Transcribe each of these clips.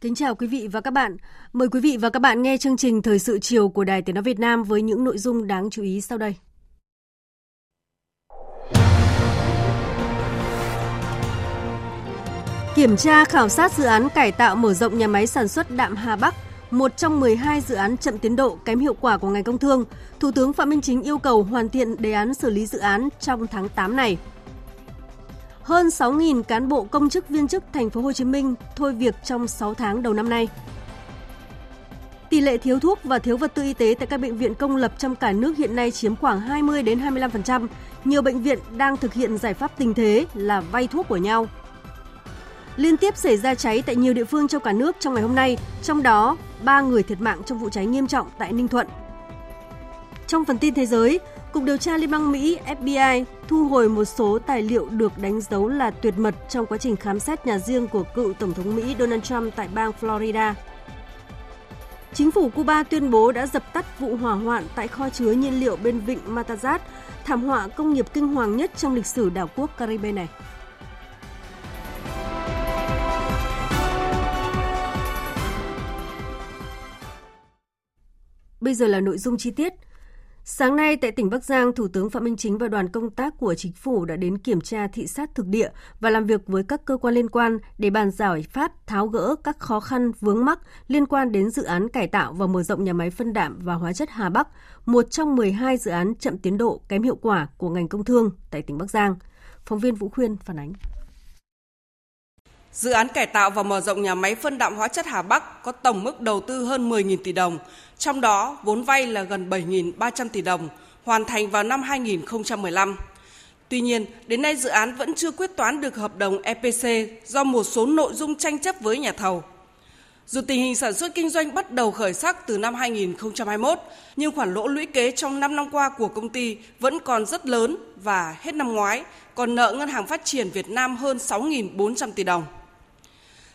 Kính chào quý vị và các bạn. Mời quý vị và các bạn nghe chương trình Thời sự chiều của Đài Tiếng Nói Việt Nam với những nội dung đáng chú ý sau đây. Kiểm tra khảo sát dự án cải tạo mở rộng nhà máy sản xuất đạm Hà Bắc, một trong 12 dự án chậm tiến độ kém hiệu quả của ngành công thương, Thủ tướng Phạm Minh Chính yêu cầu hoàn thiện đề án xử lý dự án trong tháng 8 này. Hơn 6.000 cán bộ công chức viên chức thành phố Hồ Chí Minh thôi việc trong 6 tháng đầu năm nay. Tỷ lệ thiếu thuốc và thiếu vật tư y tế tại các bệnh viện công lập trong cả nước hiện nay chiếm khoảng 20 đến 25%. Nhiều bệnh viện đang thực hiện giải pháp tình thế là vay thuốc của nhau. Liên tiếp xảy ra cháy tại nhiều địa phương trong cả nước trong ngày hôm nay, trong đó 3 người thiệt mạng trong vụ cháy nghiêm trọng tại Ninh Thuận. Trong phần tin thế giới, Cục điều tra Liên bang Mỹ FBI thu hồi một số tài liệu được đánh dấu là tuyệt mật trong quá trình khám xét nhà riêng của cựu Tổng thống Mỹ Donald Trump tại bang Florida. Chính phủ Cuba tuyên bố đã dập tắt vụ hỏa hoạn tại kho chứa nhiên liệu bên vịnh Matazat, thảm họa công nghiệp kinh hoàng nhất trong lịch sử đảo quốc Caribe này. Bây giờ là nội dung chi tiết – Sáng nay tại tỉnh Bắc Giang, Thủ tướng Phạm Minh Chính và đoàn công tác của chính phủ đã đến kiểm tra thị sát thực địa và làm việc với các cơ quan liên quan để bàn giải pháp tháo gỡ các khó khăn vướng mắc liên quan đến dự án cải tạo và mở rộng nhà máy phân đạm và hóa chất Hà Bắc, một trong 12 dự án chậm tiến độ kém hiệu quả của ngành công thương tại tỉnh Bắc Giang. Phóng viên Vũ Khuyên phản ánh. Dự án cải tạo và mở rộng nhà máy phân đạm hóa chất Hà Bắc có tổng mức đầu tư hơn 10.000 tỷ đồng, trong đó vốn vay là gần 7.300 tỷ đồng, hoàn thành vào năm 2015. Tuy nhiên, đến nay dự án vẫn chưa quyết toán được hợp đồng EPC do một số nội dung tranh chấp với nhà thầu. Dù tình hình sản xuất kinh doanh bắt đầu khởi sắc từ năm 2021, nhưng khoản lỗ lũy kế trong 5 năm qua của công ty vẫn còn rất lớn và hết năm ngoái còn nợ Ngân hàng Phát triển Việt Nam hơn 6.400 tỷ đồng.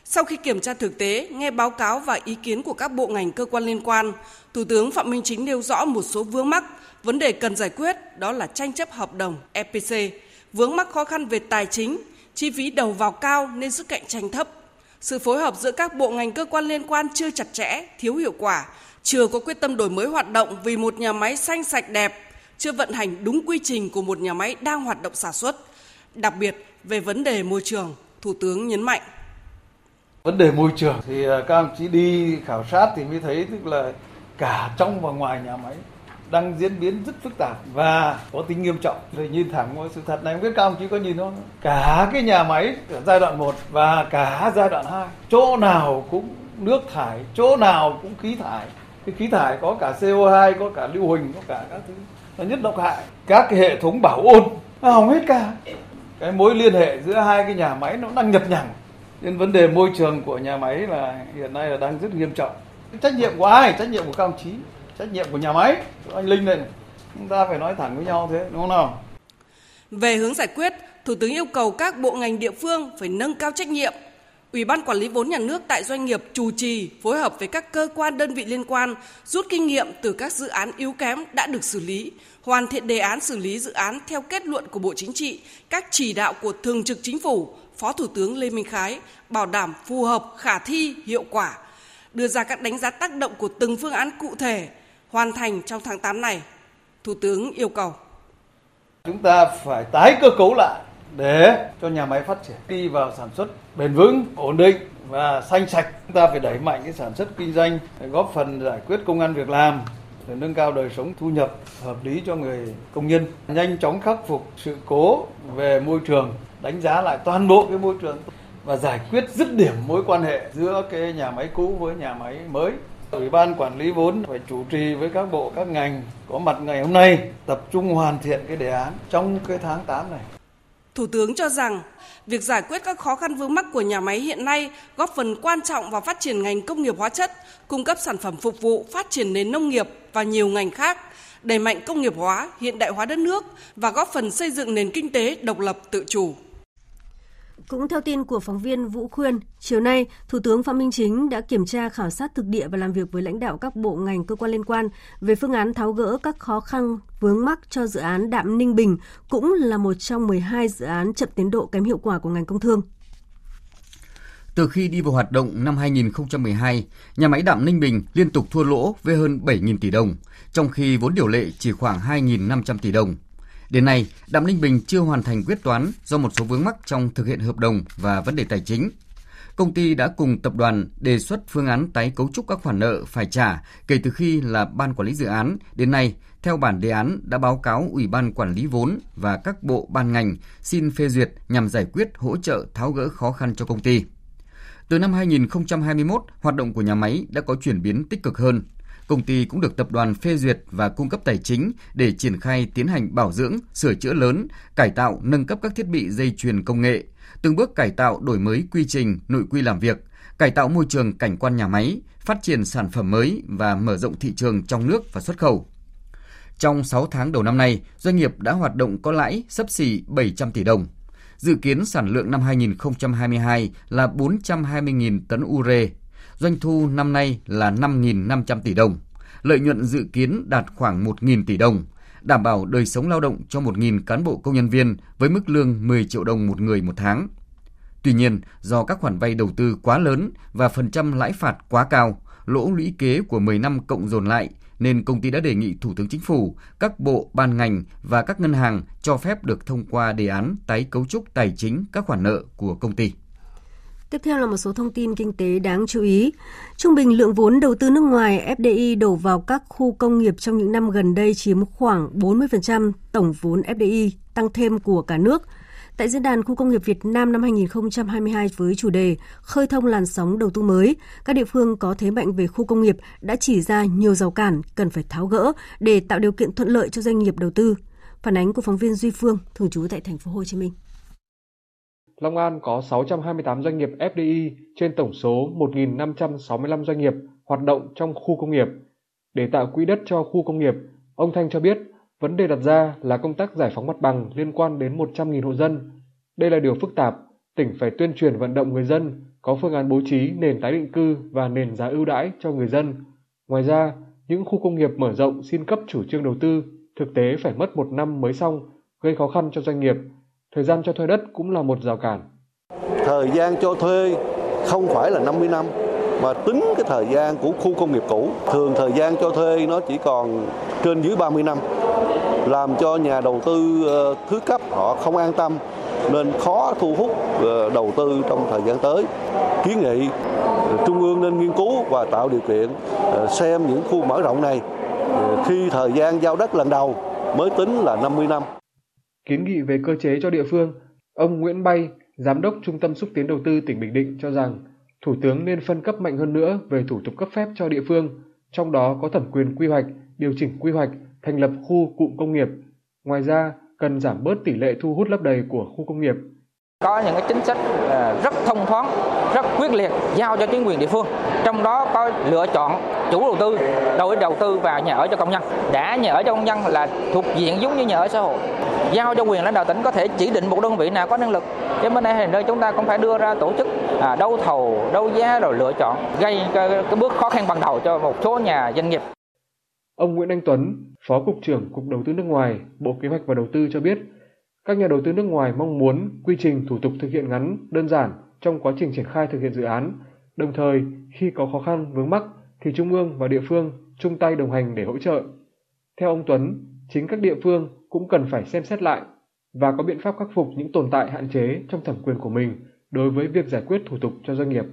Sau khi kiểm tra thực tế, nghe báo cáo và ý kiến của các bộ ngành cơ quan liên quan, Thủ tướng Phạm Minh Chính nêu rõ một số vướng mắc, vấn đề cần giải quyết đó là tranh chấp hợp đồng EPC, vướng mắc khó khăn về tài chính, chi phí đầu vào cao nên sức cạnh tranh thấp. Sự phối hợp giữa các bộ ngành cơ quan liên quan chưa chặt chẽ, thiếu hiệu quả, chưa có quyết tâm đổi mới hoạt động vì một nhà máy xanh sạch đẹp, chưa vận hành đúng quy trình của một nhà máy đang hoạt động sản xuất. Đặc biệt về vấn đề môi trường, Thủ tướng nhấn mạnh vấn đề môi trường thì à, các ông chí đi khảo sát thì mới thấy tức là cả trong và ngoài nhà máy đang diễn biến rất phức tạp và có tính nghiêm trọng. Rồi nhìn thẳng vào sự thật này, không biết các ông chí có nhìn không? Cả cái nhà máy ở giai đoạn 1 và cả giai đoạn 2 chỗ nào cũng nước thải, chỗ nào cũng khí thải. Cái khí thải có cả CO2 có cả lưu huỳnh, có cả các thứ, nó nhất độc hại. Các cái hệ thống bảo ôn, nó hỏng hết cả. Cái mối liên hệ giữa hai cái nhà máy nó đang nhập nhằng nên vấn đề môi trường của nhà máy là hiện nay là đang rất nghiêm trọng. Trách nhiệm của ai? Trách nhiệm của các ông chí trách nhiệm của nhà máy. Anh linh này chúng ta phải nói thẳng với nhau thế đúng không nào? Về hướng giải quyết thủ tướng yêu cầu các bộ ngành địa phương phải nâng cao trách nhiệm. Ủy ban quản lý vốn nhà nước tại doanh nghiệp chủ trì phối hợp với các cơ quan đơn vị liên quan rút kinh nghiệm từ các dự án yếu kém đã được xử lý, hoàn thiện đề án xử lý dự án theo kết luận của Bộ Chính trị, các chỉ đạo của Thường trực Chính phủ, Phó Thủ tướng Lê Minh Khái bảo đảm phù hợp, khả thi, hiệu quả, đưa ra các đánh giá tác động của từng phương án cụ thể, hoàn thành trong tháng 8 này. Thủ tướng yêu cầu. Chúng ta phải tái cơ cấu lại để cho nhà máy phát triển đi vào sản xuất bền vững, ổn định và xanh sạch. Chúng ta phải đẩy mạnh cái sản xuất kinh doanh, góp phần giải quyết công an việc làm để nâng cao đời sống thu nhập hợp lý cho người công nhân, nhanh chóng khắc phục sự cố về môi trường, đánh giá lại toàn bộ cái môi trường và giải quyết dứt điểm mối quan hệ giữa cái nhà máy cũ với nhà máy mới. Ủy ban quản lý vốn phải chủ trì với các bộ các ngành có mặt ngày hôm nay tập trung hoàn thiện cái đề án trong cái tháng 8 này. Thủ tướng cho rằng việc giải quyết các khó khăn vướng mắc của nhà máy hiện nay góp phần quan trọng vào phát triển ngành công nghiệp hóa chất, cung cấp sản phẩm phục vụ phát triển nền nông nghiệp và nhiều ngành khác, đẩy mạnh công nghiệp hóa, hiện đại hóa đất nước và góp phần xây dựng nền kinh tế độc lập tự chủ. Cũng theo tin của phóng viên Vũ Khuyên, chiều nay, Thủ tướng Phạm Minh Chính đã kiểm tra khảo sát thực địa và làm việc với lãnh đạo các bộ ngành cơ quan liên quan về phương án tháo gỡ các khó khăn vướng mắc cho dự án Đạm Ninh Bình, cũng là một trong 12 dự án chậm tiến độ kém hiệu quả của ngành công thương. Từ khi đi vào hoạt động năm 2012, nhà máy đạm Ninh Bình liên tục thua lỗ với hơn 7.000 tỷ đồng, trong khi vốn điều lệ chỉ khoảng 2.500 tỷ đồng. Đến nay, Đạm Ninh Bình chưa hoàn thành quyết toán do một số vướng mắc trong thực hiện hợp đồng và vấn đề tài chính. Công ty đã cùng tập đoàn đề xuất phương án tái cấu trúc các khoản nợ phải trả kể từ khi là ban quản lý dự án. Đến nay, theo bản đề án đã báo cáo Ủy ban quản lý vốn và các bộ ban ngành xin phê duyệt nhằm giải quyết hỗ trợ tháo gỡ khó khăn cho công ty. Từ năm 2021, hoạt động của nhà máy đã có chuyển biến tích cực hơn. Công ty cũng được tập đoàn phê duyệt và cung cấp tài chính để triển khai tiến hành bảo dưỡng, sửa chữa lớn, cải tạo, nâng cấp các thiết bị dây chuyền công nghệ, từng bước cải tạo đổi mới quy trình, nội quy làm việc, cải tạo môi trường cảnh quan nhà máy, phát triển sản phẩm mới và mở rộng thị trường trong nước và xuất khẩu. Trong 6 tháng đầu năm nay, doanh nghiệp đã hoạt động có lãi sấp xỉ 700 tỷ đồng. Dự kiến sản lượng năm 2022 là 420.000 tấn ure, doanh thu năm nay là 5.500 tỷ đồng, lợi nhuận dự kiến đạt khoảng 1.000 tỷ đồng, đảm bảo đời sống lao động cho 1.000 cán bộ công nhân viên với mức lương 10 triệu đồng một người một tháng. Tuy nhiên, do các khoản vay đầu tư quá lớn và phần trăm lãi phạt quá cao, lỗ lũy kế của 10 năm cộng dồn lại nên công ty đã đề nghị Thủ tướng Chính phủ, các bộ, ban ngành và các ngân hàng cho phép được thông qua đề án tái cấu trúc tài chính các khoản nợ của công ty. Tiếp theo là một số thông tin kinh tế đáng chú ý. Trung bình lượng vốn đầu tư nước ngoài FDI đổ vào các khu công nghiệp trong những năm gần đây chiếm khoảng 40% tổng vốn FDI tăng thêm của cả nước. Tại diễn đàn khu công nghiệp Việt Nam năm 2022 với chủ đề Khơi thông làn sóng đầu tư mới, các địa phương có thế mạnh về khu công nghiệp đã chỉ ra nhiều rào cản cần phải tháo gỡ để tạo điều kiện thuận lợi cho doanh nghiệp đầu tư. Phản ánh của phóng viên Duy Phương, thường trú tại thành phố Hồ Chí Minh. Long An có 628 doanh nghiệp FDI trên tổng số 1.565 doanh nghiệp hoạt động trong khu công nghiệp. Để tạo quỹ đất cho khu công nghiệp, ông Thanh cho biết vấn đề đặt ra là công tác giải phóng mặt bằng liên quan đến 100.000 hộ dân. Đây là điều phức tạp, tỉnh phải tuyên truyền vận động người dân có phương án bố trí nền tái định cư và nền giá ưu đãi cho người dân. Ngoài ra, những khu công nghiệp mở rộng xin cấp chủ trương đầu tư thực tế phải mất một năm mới xong, gây khó khăn cho doanh nghiệp Thời gian cho thuê đất cũng là một rào cản. Thời gian cho thuê không phải là 50 năm, mà tính cái thời gian của khu công nghiệp cũ. Thường thời gian cho thuê nó chỉ còn trên dưới 30 năm. Làm cho nhà đầu tư ờ, thứ cấp họ không an tâm, nên khó thu hút ờ, đầu tư trong thời gian tới. Kiến nghị ờ, Trung ương nên nghiên cứu và tạo điều kiện xem những khu mở rộng này khi thời gian giao đất lần đầu mới tính là 50 năm. Kiến nghị về cơ chế cho địa phương, ông Nguyễn Bay, Giám đốc Trung tâm Xúc tiến Đầu tư tỉnh Bình Định cho rằng Thủ tướng nên phân cấp mạnh hơn nữa về thủ tục cấp phép cho địa phương, trong đó có thẩm quyền quy hoạch, điều chỉnh quy hoạch, thành lập khu cụm công nghiệp. Ngoài ra, cần giảm bớt tỷ lệ thu hút lấp đầy của khu công nghiệp. Có những cái chính sách à, rất thông thoáng, rất quyết liệt giao cho chính quyền địa phương. Trong đó có lựa chọn chủ đầu tư đối đầu tư vào nhà ở cho công nhân. Đã nhà ở cho công nhân là thuộc diện giống như nhà ở xã hội giao cho quyền lãnh đạo tỉnh có thể chỉ định một đơn vị nào có năng lực cho bên đây thì nơi chúng ta cũng phải đưa ra tổ chức à, đấu thầu đấu giá rồi lựa chọn gây cái, cái bước khó khăn ban đầu cho một số nhà doanh nghiệp Ông Nguyễn Anh Tuấn, Phó Cục trưởng Cục Đầu tư nước ngoài, Bộ Kế hoạch và Đầu tư cho biết, các nhà đầu tư nước ngoài mong muốn quy trình thủ tục thực hiện ngắn, đơn giản trong quá trình triển khai thực hiện dự án. Đồng thời, khi có khó khăn vướng mắc thì Trung ương và địa phương chung tay đồng hành để hỗ trợ. Theo ông Tuấn, chính các địa phương cũng cần phải xem xét lại và có biện pháp khắc phục những tồn tại hạn chế trong thẩm quyền của mình đối với việc giải quyết thủ tục cho doanh nghiệp.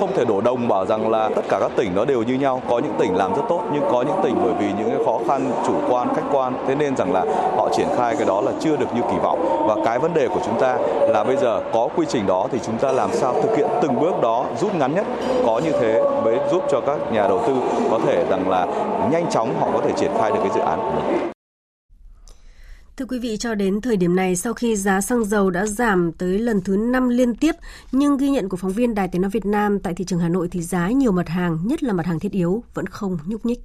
Không thể đổ đồng bảo rằng là tất cả các tỉnh nó đều như nhau, có những tỉnh làm rất tốt nhưng có những tỉnh bởi vì những cái khó khăn chủ quan khách quan. Thế nên rằng là họ triển khai cái đó là chưa được như kỳ vọng. Và cái vấn đề của chúng ta là bây giờ có quy trình đó thì chúng ta làm sao thực hiện từng bước đó rút ngắn nhất. Có như thế mới giúp cho các nhà đầu tư có thể rằng là nhanh chóng họ có thể triển khai được cái dự án của mình. Thưa quý vị, cho đến thời điểm này, sau khi giá xăng dầu đã giảm tới lần thứ 5 liên tiếp, nhưng ghi nhận của phóng viên Đài Tiếng Nói Việt Nam tại thị trường Hà Nội thì giá nhiều mặt hàng, nhất là mặt hàng thiết yếu, vẫn không nhúc nhích.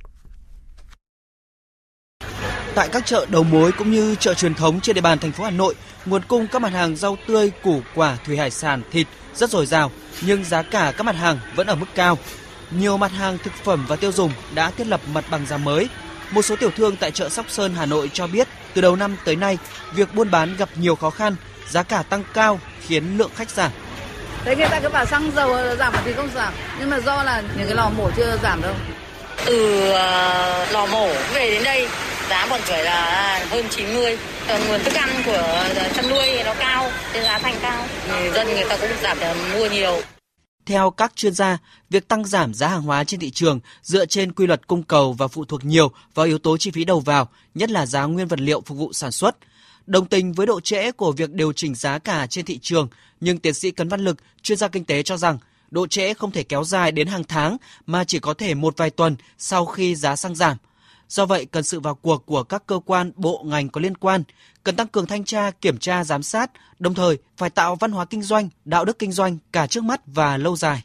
Tại các chợ đầu mối cũng như chợ truyền thống trên địa bàn thành phố Hà Nội, nguồn cung các mặt hàng rau tươi, củ quả, thủy hải sản, thịt rất dồi dào, nhưng giá cả các mặt hàng vẫn ở mức cao. Nhiều mặt hàng thực phẩm và tiêu dùng đã thiết lập mặt bằng giá mới. Một số tiểu thương tại chợ Sóc Sơn Hà Nội cho biết từ đầu năm tới nay, việc buôn bán gặp nhiều khó khăn, giá cả tăng cao khiến lượng khách giảm. Đấy người ta cứ bảo xăng dầu giảm thì không giảm, nhưng mà do là những cái lò mổ chưa giảm đâu. Từ uh, lò mổ về đến đây giá còn phải là hơn 90. Nguồn thức ăn của chăn nuôi nó cao, nên giá thành cao. Người dân người ta cũng giảm để mua nhiều. Theo các chuyên gia, việc tăng giảm giá hàng hóa trên thị trường dựa trên quy luật cung cầu và phụ thuộc nhiều vào yếu tố chi phí đầu vào, nhất là giá nguyên vật liệu phục vụ sản xuất. Đồng tình với độ trễ của việc điều chỉnh giá cả trên thị trường, nhưng tiến sĩ Cấn Văn Lực, chuyên gia kinh tế cho rằng độ trễ không thể kéo dài đến hàng tháng mà chỉ có thể một vài tuần sau khi giá xăng giảm. Do vậy, cần sự vào cuộc của các cơ quan, bộ, ngành có liên quan, cần tăng cường thanh tra, kiểm tra, giám sát, đồng thời phải tạo văn hóa kinh doanh, đạo đức kinh doanh cả trước mắt và lâu dài.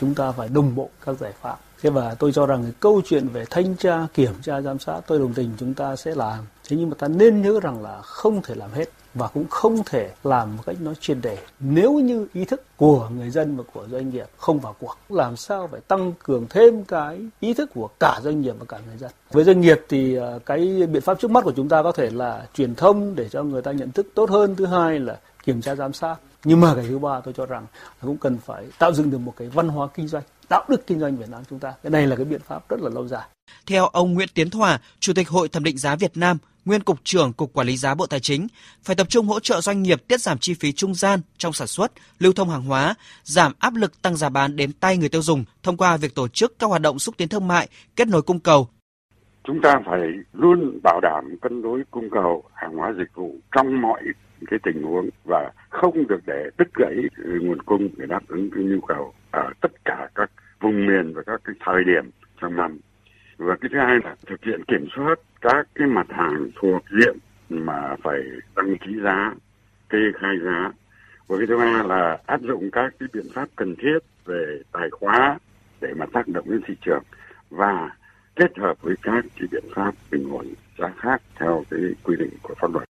Chúng ta phải đồng bộ các giải pháp. Thế và tôi cho rằng cái câu chuyện về thanh tra, kiểm tra, giám sát tôi đồng tình chúng ta sẽ làm. Thế nhưng mà ta nên nhớ rằng là không thể làm hết và cũng không thể làm một cách nó chuyên đề nếu như ý thức của người dân và của doanh nghiệp không vào cuộc, làm sao phải tăng cường thêm cái ý thức của cả doanh nghiệp và cả người dân? Với doanh nghiệp thì à, cái biện pháp trước mắt của chúng ta có thể là truyền thông để cho người ta nhận thức tốt hơn. Thứ hai là kiểm tra giám sát. Nhưng mà cái thứ ba tôi cho rằng cũng cần phải tạo dựng được một cái văn hóa kinh doanh, đạo đức kinh doanh Việt Nam chúng ta. Cái này là cái biện pháp rất là lâu dài. Theo ông Nguyễn Tiến Thỏa chủ tịch hội thẩm định giá Việt Nam nguyên cục trưởng Cục Quản lý giá Bộ Tài chính, phải tập trung hỗ trợ doanh nghiệp tiết giảm chi phí trung gian trong sản xuất, lưu thông hàng hóa, giảm áp lực tăng giá bán đến tay người tiêu dùng thông qua việc tổ chức các hoạt động xúc tiến thương mại, kết nối cung cầu. Chúng ta phải luôn bảo đảm cân đối cung cầu hàng hóa dịch vụ trong mọi cái tình huống và không được để đứt gãy nguồn cung để đáp ứng cái nhu cầu ở tất cả các vùng miền và các cái thời điểm trong năm và cái thứ hai là thực hiện kiểm soát các cái mặt hàng thuộc diện mà phải đăng ký giá kê khai giá và cái thứ ba là áp dụng các cái biện pháp cần thiết về tài khóa để mà tác động đến thị trường và kết hợp với các cái biện pháp bình ổn giá khác theo cái quy định của pháp luật.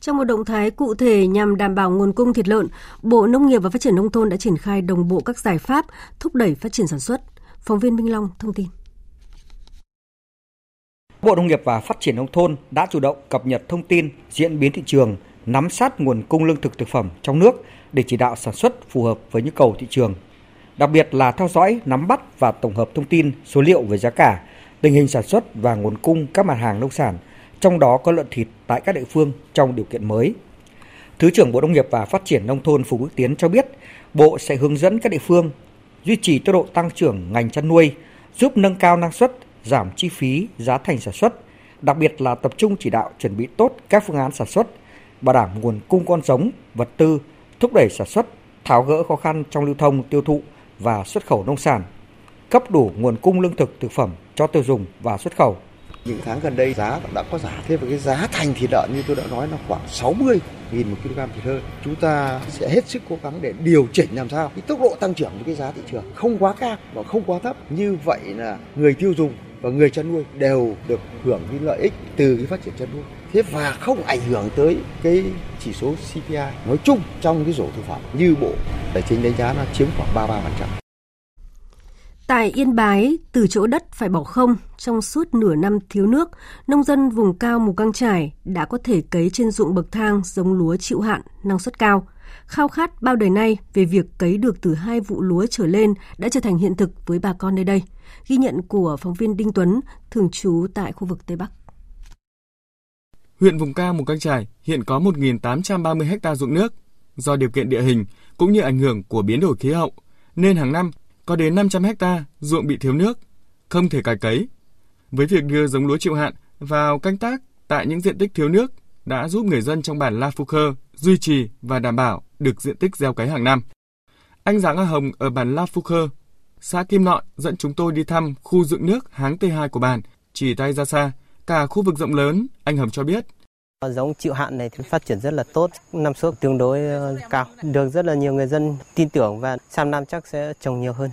Trong một động thái cụ thể nhằm đảm bảo nguồn cung thịt lợn, Bộ Nông nghiệp và Phát triển Nông thôn đã triển khai đồng bộ các giải pháp thúc đẩy phát triển sản xuất. Phóng viên Minh Long thông tin. Bộ Nông nghiệp và Phát triển Nông thôn đã chủ động cập nhật thông tin, diễn biến thị trường, nắm sát nguồn cung lương thực thực phẩm trong nước để chỉ đạo sản xuất phù hợp với nhu cầu thị trường. Đặc biệt là theo dõi, nắm bắt và tổng hợp thông tin, số liệu về giá cả, tình hình sản xuất và nguồn cung các mặt hàng nông sản, trong đó có lợn thịt tại các địa phương trong điều kiện mới. Thứ trưởng Bộ Nông nghiệp và Phát triển Nông thôn Phùng Quốc Tiến cho biết, Bộ sẽ hướng dẫn các địa phương duy trì tốc độ tăng trưởng ngành chăn nuôi, giúp nâng cao năng suất, giảm chi phí, giá thành sản xuất, đặc biệt là tập trung chỉ đạo chuẩn bị tốt các phương án sản xuất, bảo đảm nguồn cung con giống, vật tư, thúc đẩy sản xuất, tháo gỡ khó khăn trong lưu thông, tiêu thụ và xuất khẩu nông sản, cấp đủ nguồn cung lương thực thực phẩm cho tiêu dùng và xuất khẩu. Những tháng gần đây giá đã có giảm thêm và cái giá thành thịt lợn như tôi đã nói là khoảng 60 nghìn một kg thịt hơi. Chúng ta sẽ hết sức cố gắng để điều chỉnh làm sao cái tốc độ tăng trưởng của cái giá thị trường không quá cao và không quá thấp. Như vậy là người tiêu dùng và người chăn nuôi đều được hưởng cái lợi ích từ cái phát triển chăn nuôi thế và không ảnh hưởng tới cái chỉ số CPI nói chung trong cái rổ thực phẩm như bộ tài chính đánh giá nó chiếm khoảng 33%. Tại Yên Bái, từ chỗ đất phải bỏ không trong suốt nửa năm thiếu nước, nông dân vùng cao Mù Căng Trải đã có thể cấy trên ruộng bậc thang giống lúa chịu hạn, năng suất cao. Khao khát bao đời nay về việc cấy được từ hai vụ lúa trở lên đã trở thành hiện thực với bà con nơi đây. Ghi nhận của phóng viên Đinh Tuấn, thường trú tại khu vực Tây Bắc. Huyện vùng cao Mù Căng Trải hiện có 1.830 ha ruộng nước. Do điều kiện địa hình cũng như ảnh hưởng của biến đổi khí hậu, nên hàng năm có đến 500 hecta ruộng bị thiếu nước, không thể cày cấy. Với việc đưa giống lúa chịu hạn vào canh tác tại những diện tích thiếu nước đã giúp người dân trong bản La Phu Khơ duy trì và đảm bảo được diện tích gieo cấy hàng năm. Anh Giáng A Hồng ở bản La Phu Khơ, xã Kim Nội dẫn chúng tôi đi thăm khu dựng nước háng T2 của bản, chỉ tay ra xa, cả khu vực rộng lớn, anh Hồng cho biết. Giống chịu hạn này thì phát triển rất là tốt, năng suất tương đối ờ, cao, được rất là nhiều người dân tin tưởng và sang năm chắc sẽ trồng nhiều hơn.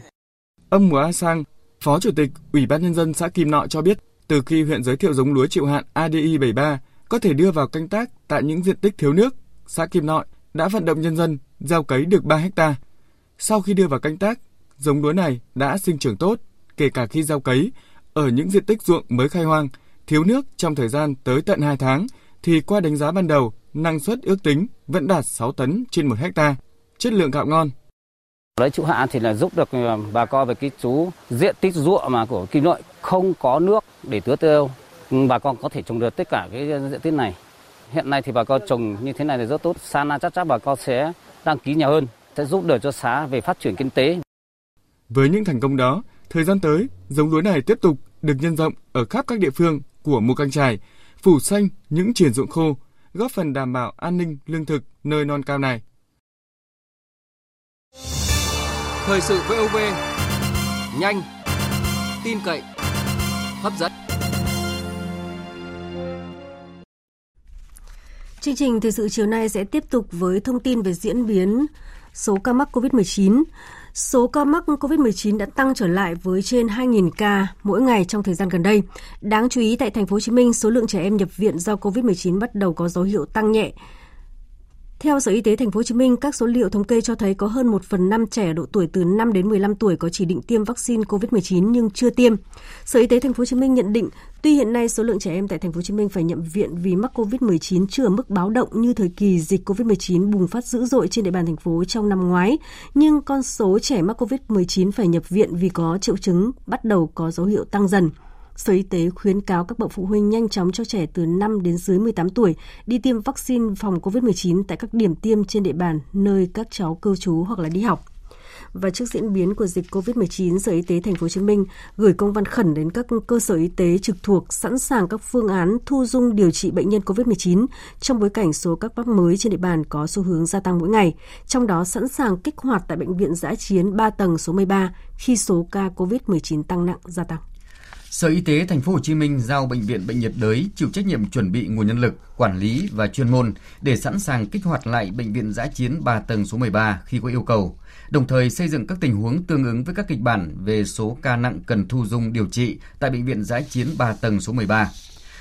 Ông Mùa A Sang, Phó Chủ tịch Ủy ban Nhân dân xã Kim Nội cho biết, từ khi huyện giới thiệu giống lúa chịu hạn ADI 73 có thể đưa vào canh tác tại những diện tích thiếu nước, xã Kim Nội đã vận động nhân dân gieo cấy được 3 hecta. Sau khi đưa vào canh tác, giống lúa này đã sinh trưởng tốt, kể cả khi gieo cấy ở những diện tích ruộng mới khai hoang, thiếu nước trong thời gian tới tận 2 tháng thì qua đánh giá ban đầu, năng suất ước tính vẫn đạt 6 tấn trên 1 hecta, chất lượng gạo ngon. Lấy trụ hạ thì là giúp được ờ, bà con về cái chú diện tích ruộng mà của Kim Nội không có nước để tưới tiêu. Ừ, bà con có thể trồng được tất cả cái diện tích này. Hiện nay thì bà con trồng như thế này là rất tốt. Sana chắc chắn bà con sẽ đăng ký nhiều hơn, sẽ giúp được cho xã về phát triển kinh tế. Với những thành công đó, thời gian tới, giống lúa này tiếp tục được nhân rộng ở khắp các địa phương của mù căng trải, phủ xanh những triển ruộng khô, góp phần đảm bảo an ninh lương thực nơi non cao này. Thời sự VOV, nhanh, tin cậy, hấp dẫn. Chương trình thời sự chiều nay sẽ tiếp tục với thông tin về diễn biến số ca mắc COVID-19. Số ca mắc COVID-19 đã tăng trở lại với trên 2.000 ca mỗi ngày trong thời gian gần đây. Đáng chú ý tại thành phố Hồ Chí Minh, số lượng trẻ em nhập viện do COVID-19 bắt đầu có dấu hiệu tăng nhẹ. Theo Sở Y tế Thành phố Hồ Chí Minh, các số liệu thống kê cho thấy có hơn 1 phần 5 trẻ độ tuổi từ 5 đến 15 tuổi có chỉ định tiêm vaccine COVID-19 nhưng chưa tiêm. Sở Y tế Thành phố Hồ Chí Minh nhận định, tuy hiện nay số lượng trẻ em tại Thành phố Hồ Chí Minh phải nhập viện vì mắc COVID-19 chưa ở mức báo động như thời kỳ dịch COVID-19 bùng phát dữ dội trên địa bàn thành phố trong năm ngoái, nhưng con số trẻ mắc COVID-19 phải nhập viện vì có triệu chứng bắt đầu có dấu hiệu tăng dần. Sở Y tế khuyến cáo các bậc phụ huynh nhanh chóng cho trẻ từ 5 đến dưới 18 tuổi đi tiêm vaccine phòng COVID-19 tại các điểm tiêm trên địa bàn nơi các cháu cư trú hoặc là đi học. Và trước diễn biến của dịch COVID-19, Sở Y tế Thành phố Hồ Chí Minh gửi công văn khẩn đến các cơ sở y tế trực thuộc sẵn sàng các phương án thu dung điều trị bệnh nhân COVID-19 trong bối cảnh số các mắc mới trên địa bàn có xu hướng gia tăng mỗi ngày. Trong đó sẵn sàng kích hoạt tại bệnh viện giã chiến 3 tầng số 13 khi số ca COVID-19 tăng nặng gia tăng. Sở Y tế Thành phố Hồ Chí Minh giao bệnh viện Bệnh nhiệt đới chịu trách nhiệm chuẩn bị nguồn nhân lực, quản lý và chuyên môn để sẵn sàng kích hoạt lại bệnh viện giã chiến 3 tầng số 13 khi có yêu cầu, đồng thời xây dựng các tình huống tương ứng với các kịch bản về số ca nặng cần thu dung điều trị tại bệnh viện giã chiến 3 tầng số 13.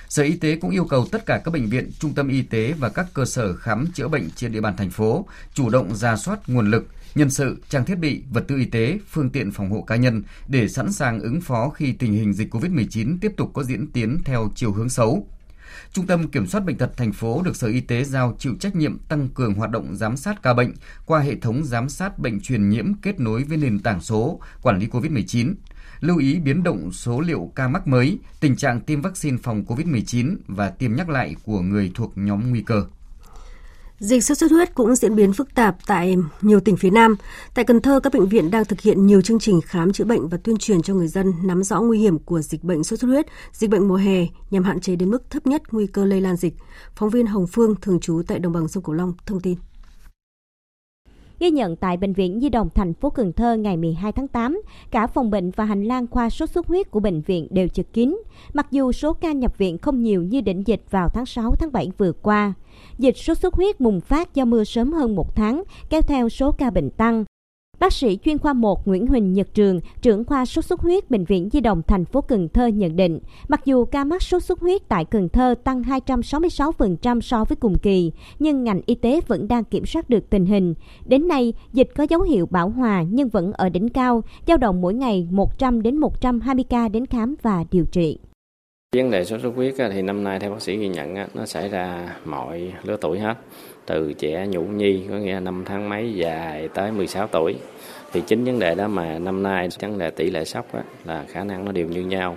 Sở Y tế cũng yêu cầu tất cả các bệnh viện, trung tâm y tế và các cơ sở khám chữa bệnh trên địa bàn thành phố chủ động ra soát nguồn lực, nhân sự, trang thiết bị, vật tư y tế, phương tiện phòng hộ cá nhân để sẵn sàng ứng phó khi tình hình dịch COVID-19 tiếp tục có diễn tiến theo chiều hướng xấu. Trung tâm Kiểm soát Bệnh tật thành phố được Sở Y tế giao chịu trách nhiệm tăng cường hoạt động giám sát ca bệnh qua hệ thống giám sát bệnh truyền nhiễm kết nối với nền tảng số quản lý COVID-19, lưu ý biến động số liệu ca mắc mới, tình trạng tiêm vaccine phòng COVID-19 và tiêm nhắc lại của người thuộc nhóm nguy cơ. Dịch sốt xuất huyết cũng diễn biến phức tạp tại nhiều tỉnh phía Nam. Tại Cần Thơ, các bệnh viện đang thực hiện nhiều chương trình khám chữa bệnh và tuyên truyền cho người dân nắm rõ nguy hiểm của dịch bệnh sốt xuất huyết, dịch bệnh mùa hè nhằm hạn chế đến mức thấp nhất nguy cơ lây lan dịch. Phóng viên Hồng Phương thường trú tại đồng bằng sông Cửu Long thông tin. Ghi nhận tại Bệnh viện Di đồng thành phố Cần Thơ ngày 12 tháng 8, cả phòng bệnh và hành lang khoa sốt xuất huyết của bệnh viện đều chật kín, mặc dù số ca nhập viện không nhiều như đỉnh dịch vào tháng 6 tháng 7 vừa qua. Dịch sốt xuất huyết bùng phát do mưa sớm hơn một tháng, kéo theo số ca bệnh tăng. Bác sĩ chuyên khoa 1 Nguyễn Huỳnh Nhật Trường, trưởng khoa sốt xuất huyết Bệnh viện Di động thành phố Cần Thơ nhận định, mặc dù ca mắc sốt xuất huyết tại Cần Thơ tăng 266% so với cùng kỳ, nhưng ngành y tế vẫn đang kiểm soát được tình hình. Đến nay, dịch có dấu hiệu bão hòa nhưng vẫn ở đỉnh cao, dao động mỗi ngày 100 đến 120 ca đến khám và điều trị. Vấn đề sốt xuất huyết thì năm nay theo bác sĩ ghi nhận nó xảy ra mọi lứa tuổi hết, từ trẻ nhũ nhi có nghĩa là năm tháng mấy dài tới 16 tuổi. Thì chính vấn đề đó mà năm nay vấn đề tỷ lệ sốc là khả năng nó đều như nhau.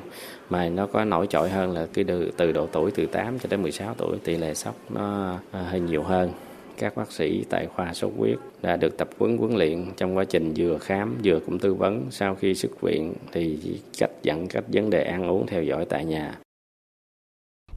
Mà nó có nổi trội hơn là cái từ, từ độ tuổi từ 8 cho đến 16 tuổi tỷ lệ sốc nó à, hơi nhiều hơn. Các bác sĩ tại khoa sốt huyết đã được tập huấn huấn luyện trong quá trình vừa khám vừa cũng tư vấn. Sau khi xuất viện thì cách dẫn cách vấn đề ăn uống theo dõi tại nhà.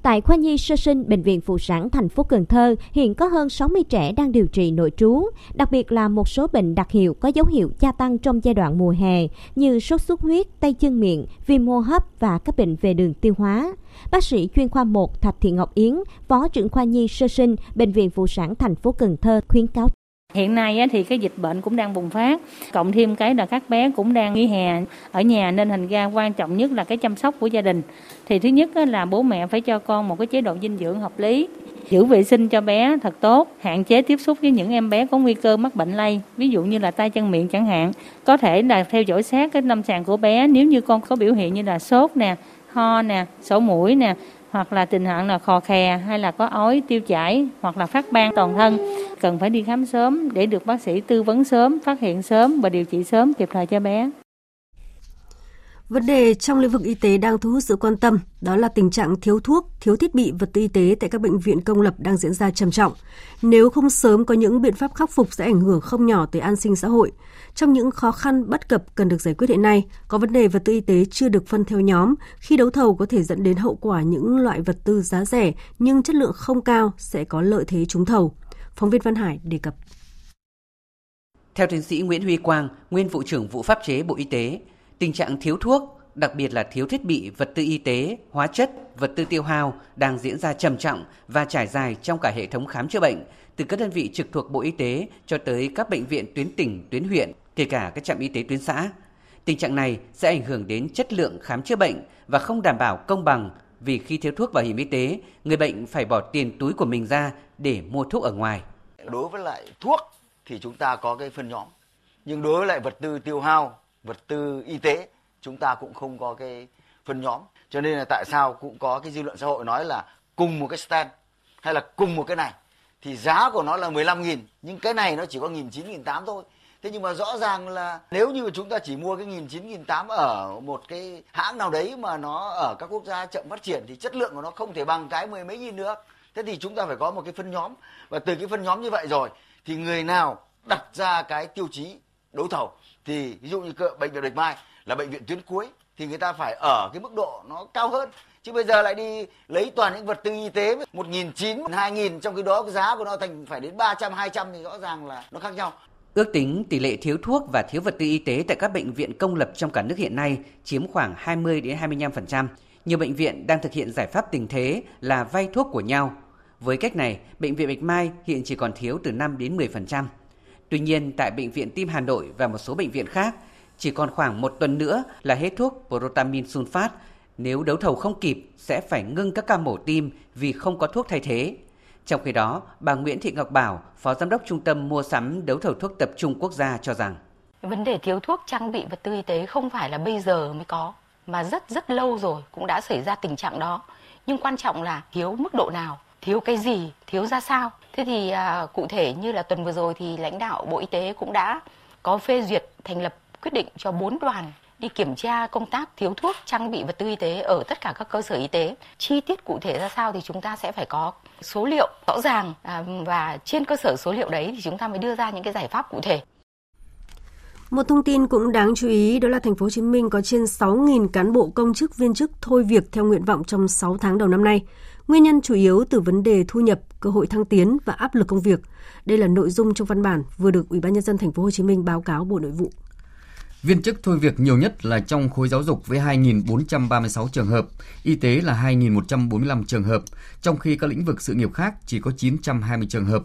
Tại khoa nhi sơ sinh Bệnh viện Phụ sản thành phố Cần Thơ hiện có hơn 60 trẻ đang điều trị nội trú, đặc biệt là một số bệnh đặc hiệu có dấu hiệu gia tăng trong giai đoạn mùa hè như sốt xuất huyết, tay chân miệng, viêm hô hấp và các bệnh về đường tiêu hóa. Bác sĩ chuyên khoa 1 Thạch Thị Ngọc Yến, Phó trưởng khoa nhi sơ sinh Bệnh viện Phụ sản thành phố Cần Thơ khuyến cáo Hiện nay thì cái dịch bệnh cũng đang bùng phát, cộng thêm cái là các bé cũng đang nghỉ hè ở nhà nên thành ra quan trọng nhất là cái chăm sóc của gia đình. Thì thứ nhất là bố mẹ phải cho con một cái chế độ dinh dưỡng hợp lý, giữ vệ sinh cho bé thật tốt, hạn chế tiếp xúc với những em bé có nguy cơ mắc bệnh lây, ví dụ như là tay chân miệng chẳng hạn. Có thể là theo dõi sát cái lâm sàng của bé nếu như con có biểu hiện như là sốt nè, ho nè, sổ mũi nè, hoặc là tình trạng là khò khè hay là có ói tiêu chảy hoặc là phát ban toàn thân cần phải đi khám sớm để được bác sĩ tư vấn sớm, phát hiện sớm và điều trị sớm kịp thời cho bé. Vấn đề trong lĩnh vực y tế đang thu hút sự quan tâm, đó là tình trạng thiếu thuốc, thiếu thiết bị vật tư y tế tại các bệnh viện công lập đang diễn ra trầm trọng. Nếu không sớm có những biện pháp khắc phục sẽ ảnh hưởng không nhỏ tới an sinh xã hội. Trong những khó khăn bất cập cần được giải quyết hiện nay, có vấn đề vật tư y tế chưa được phân theo nhóm, khi đấu thầu có thể dẫn đến hậu quả những loại vật tư giá rẻ nhưng chất lượng không cao sẽ có lợi thế trúng thầu. Phóng viên Văn Hải đề cập. Theo tiến sĩ Nguyễn Huy Quang, nguyên vụ trưởng vụ pháp chế Bộ Y tế, tình trạng thiếu thuốc, đặc biệt là thiếu thiết bị, vật tư y tế, hóa chất, vật tư tiêu hao đang diễn ra trầm trọng và trải dài trong cả hệ thống khám chữa bệnh, từ các đơn vị trực thuộc Bộ Y tế cho tới các bệnh viện tuyến tỉnh, tuyến huyện, kể cả các trạm y tế tuyến xã. Tình trạng này sẽ ảnh hưởng đến chất lượng khám chữa bệnh và không đảm bảo công bằng vì khi thiếu thuốc bảo hiểm y tế, người bệnh phải bỏ tiền túi của mình ra để mua thuốc ở ngoài. Đối với lại thuốc thì chúng ta có cái phân nhóm. Nhưng đối với lại vật tư tiêu hao, vật tư y tế, chúng ta cũng không có cái phân nhóm. Cho nên là tại sao cũng có cái dư luận xã hội nói là cùng một cái stand hay là cùng một cái này, thì giá của nó là 15 nghìn, nhưng cái này nó chỉ có nghìn chín, nghìn tám thôi. Thế nhưng mà rõ ràng là nếu như chúng ta chỉ mua cái nghìn chín, nghìn tám ở một cái hãng nào đấy mà nó ở các quốc gia chậm phát triển thì chất lượng của nó không thể bằng cái mười mấy nghìn nữa. Thế thì chúng ta phải có một cái phân nhóm. Và từ cái phân nhóm như vậy rồi thì người nào đặt ra cái tiêu chí đấu thầu thì ví dụ như bệnh viện bạch mai là bệnh viện tuyến cuối thì người ta phải ở cái mức độ nó cao hơn chứ bây giờ lại đi lấy toàn những vật tư y tế một nghìn chín hai nghìn trong khi đó giá của nó thành phải đến ba trăm hai trăm thì rõ ràng là nó khác nhau Ước tính tỷ lệ thiếu thuốc và thiếu vật tư y tế tại các bệnh viện công lập trong cả nước hiện nay chiếm khoảng 20 đến 25%. Nhiều bệnh viện đang thực hiện giải pháp tình thế là vay thuốc của nhau. Với cách này, bệnh viện Bạch Mai hiện chỉ còn thiếu từ 5 đến 10%. Tuy nhiên, tại bệnh viện Tim Hà Nội và một số bệnh viện khác, chỉ còn khoảng một tuần nữa là hết thuốc protamin sulfat. Nếu đấu thầu không kịp, sẽ phải ngưng các ca mổ tim vì không có thuốc thay thế. Trong khi đó, bà Nguyễn Thị Ngọc Bảo, Phó Giám đốc Trung tâm Mua sắm Đấu thầu thuốc tập trung quốc gia cho rằng Vấn đề thiếu thuốc trang bị vật tư y tế không phải là bây giờ mới có, mà rất rất lâu rồi cũng đã xảy ra tình trạng đó. Nhưng quan trọng là thiếu mức độ nào, thiếu cái gì, thiếu ra sao. Thế thì à, cụ thể như là tuần vừa rồi thì lãnh đạo Bộ Y tế cũng đã có phê duyệt thành lập quyết định cho 4 đoàn đi kiểm tra công tác thiếu thuốc trang bị vật tư y tế ở tất cả các cơ sở y tế. Chi tiết cụ thể ra sao thì chúng ta sẽ phải có số liệu rõ ràng à, và trên cơ sở số liệu đấy thì chúng ta mới đưa ra những cái giải pháp cụ thể. Một thông tin cũng đáng chú ý đó là thành phố Hồ Chí Minh có trên 6.000 cán bộ công chức viên chức thôi việc theo nguyện vọng trong 6 tháng đầu năm nay. Nguyên nhân chủ yếu từ vấn đề thu nhập, cơ hội thăng tiến và áp lực công việc. Đây là nội dung trong văn bản vừa được Ủy ban nhân dân thành phố Hồ Chí Minh báo cáo Bộ Nội vụ. Viên chức thôi việc nhiều nhất là trong khối giáo dục với 2.436 trường hợp, y tế là 2.145 trường hợp, trong khi các lĩnh vực sự nghiệp khác chỉ có 920 trường hợp.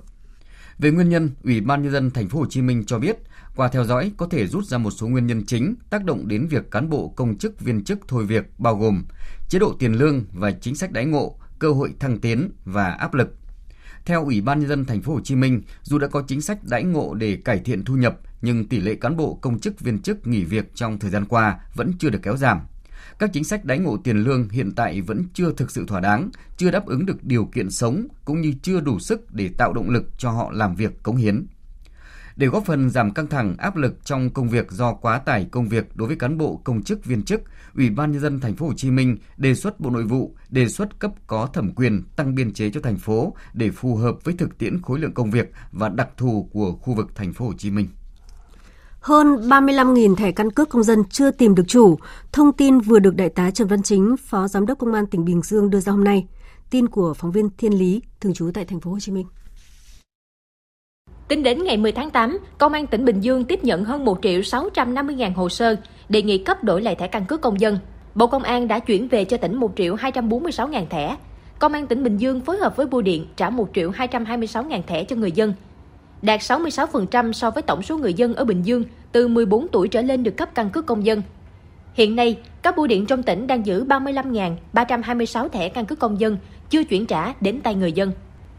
Về nguyên nhân, Ủy ban nhân dân thành phố Hồ Chí Minh cho biết, qua theo dõi có thể rút ra một số nguyên nhân chính tác động đến việc cán bộ công chức viên chức thôi việc bao gồm chế độ tiền lương và chính sách đãi ngộ, cơ hội thăng tiến và áp lực. Theo Ủy ban nhân dân thành phố Hồ Chí Minh, dù đã có chính sách đãi ngộ để cải thiện thu nhập, nhưng tỷ lệ cán bộ công chức viên chức nghỉ việc trong thời gian qua vẫn chưa được kéo giảm. Các chính sách đãi ngộ tiền lương hiện tại vẫn chưa thực sự thỏa đáng, chưa đáp ứng được điều kiện sống cũng như chưa đủ sức để tạo động lực cho họ làm việc cống hiến. Để góp phần giảm căng thẳng áp lực trong công việc do quá tải công việc đối với cán bộ công chức viên chức, Ủy ban nhân dân thành phố Hồ Chí Minh đề xuất Bộ Nội vụ đề xuất cấp có thẩm quyền tăng biên chế cho thành phố để phù hợp với thực tiễn khối lượng công việc và đặc thù của khu vực thành phố Hồ Chí Minh. Hơn 35.000 thẻ căn cước công dân chưa tìm được chủ. Thông tin vừa được Đại tá Trần Văn Chính, Phó Giám đốc Công an tỉnh Bình Dương đưa ra hôm nay. Tin của phóng viên Thiên Lý, thường trú tại thành phố Hồ Chí Minh. Tính đến ngày 10 tháng 8, Công an tỉnh Bình Dương tiếp nhận hơn 1 triệu 650 ngàn hồ sơ đề nghị cấp đổi lại thẻ căn cước công dân. Bộ Công an đã chuyển về cho tỉnh 1 triệu 246 ngàn thẻ. Công an tỉnh Bình Dương phối hợp với Bưu điện trả 1 triệu 226 ngàn thẻ cho người dân. Đạt 66% so với tổng số người dân ở Bình Dương từ 14 tuổi trở lên được cấp căn cước công dân. Hiện nay, các bưu điện trong tỉnh đang giữ 35.326 thẻ căn cước công dân chưa chuyển trả đến tay người dân.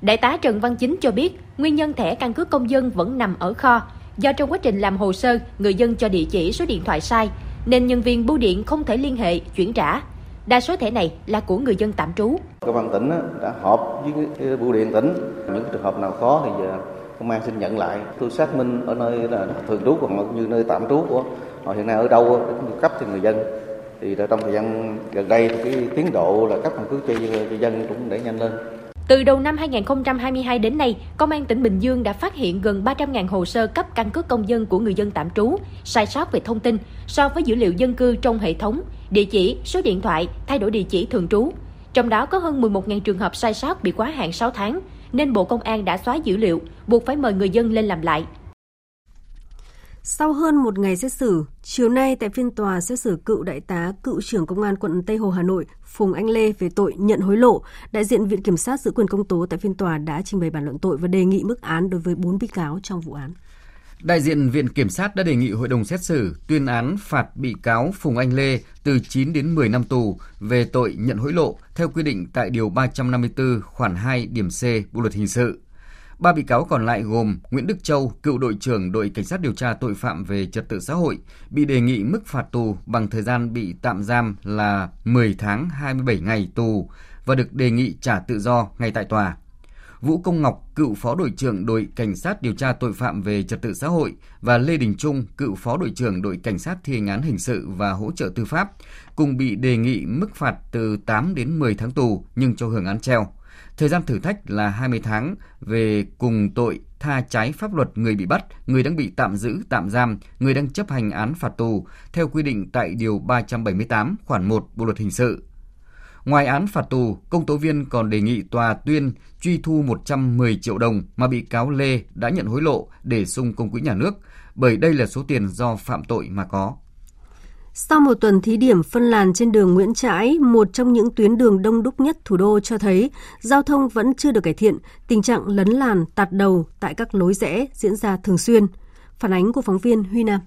Đại tá Trần Văn Chính cho biết, nguyên nhân thẻ căn cước công dân vẫn nằm ở kho, do trong quá trình làm hồ sơ, người dân cho địa chỉ số điện thoại sai, nên nhân viên bưu điện không thể liên hệ, chuyển trả. Đa số thẻ này là của người dân tạm trú. Công an tỉnh đã họp với bưu điện tỉnh, những trường hợp nào khó thì giờ công an xin nhận lại. Tôi xác minh ở nơi là thường trú hoặc như nơi tạm trú của họ hiện nay ở đâu để cấp cho người dân thì trong thời gian gần đây thì cái tiến độ là cấp căn cước cho dân cũng để nhanh lên. Từ đầu năm 2022 đến nay, Công an tỉnh Bình Dương đã phát hiện gần 300.000 hồ sơ cấp căn cước công dân của người dân tạm trú, sai sót về thông tin so với dữ liệu dân cư trong hệ thống, địa chỉ, số điện thoại, thay đổi địa chỉ thường trú. Trong đó có hơn 11.000 trường hợp sai sót bị quá hạn 6 tháng, nên Bộ Công an đã xóa dữ liệu, buộc phải mời người dân lên làm lại. Sau hơn một ngày xét xử, chiều nay tại phiên tòa xét xử cựu đại tá, cựu trưởng công an quận Tây Hồ Hà Nội Phùng Anh Lê về tội nhận hối lộ, đại diện Viện Kiểm sát giữ quyền công tố tại phiên tòa đã trình bày bản luận tội và đề nghị mức án đối với 4 bị cáo trong vụ án. Đại diện Viện Kiểm sát đã đề nghị hội đồng xét xử tuyên án phạt bị cáo Phùng Anh Lê từ 9 đến 10 năm tù về tội nhận hối lộ theo quy định tại Điều 354 khoản 2 điểm C Bộ Luật Hình sự. Ba bị cáo còn lại gồm Nguyễn Đức Châu, cựu đội trưởng đội cảnh sát điều tra tội phạm về trật tự xã hội, bị đề nghị mức phạt tù bằng thời gian bị tạm giam là 10 tháng 27 ngày tù và được đề nghị trả tự do ngay tại tòa. Vũ Công Ngọc, cựu phó đội trưởng đội cảnh sát điều tra tội phạm về trật tự xã hội và Lê Đình Trung, cựu phó đội trưởng đội cảnh sát thi hành án hình sự và hỗ trợ tư pháp, cùng bị đề nghị mức phạt từ 8 đến 10 tháng tù nhưng cho hưởng án treo. Thời gian thử thách là 20 tháng về cùng tội tha trái pháp luật người bị bắt, người đang bị tạm giữ, tạm giam, người đang chấp hành án phạt tù theo quy định tại Điều 378 khoản 1 Bộ Luật Hình sự. Ngoài án phạt tù, công tố viên còn đề nghị tòa tuyên truy thu 110 triệu đồng mà bị cáo Lê đã nhận hối lộ để sung công quỹ nhà nước, bởi đây là số tiền do phạm tội mà có. Sau một tuần thí điểm phân làn trên đường Nguyễn Trãi, một trong những tuyến đường đông đúc nhất thủ đô cho thấy giao thông vẫn chưa được cải thiện, tình trạng lấn làn, tạt đầu tại các lối rẽ diễn ra thường xuyên. Phản ánh của phóng viên Huy Nam.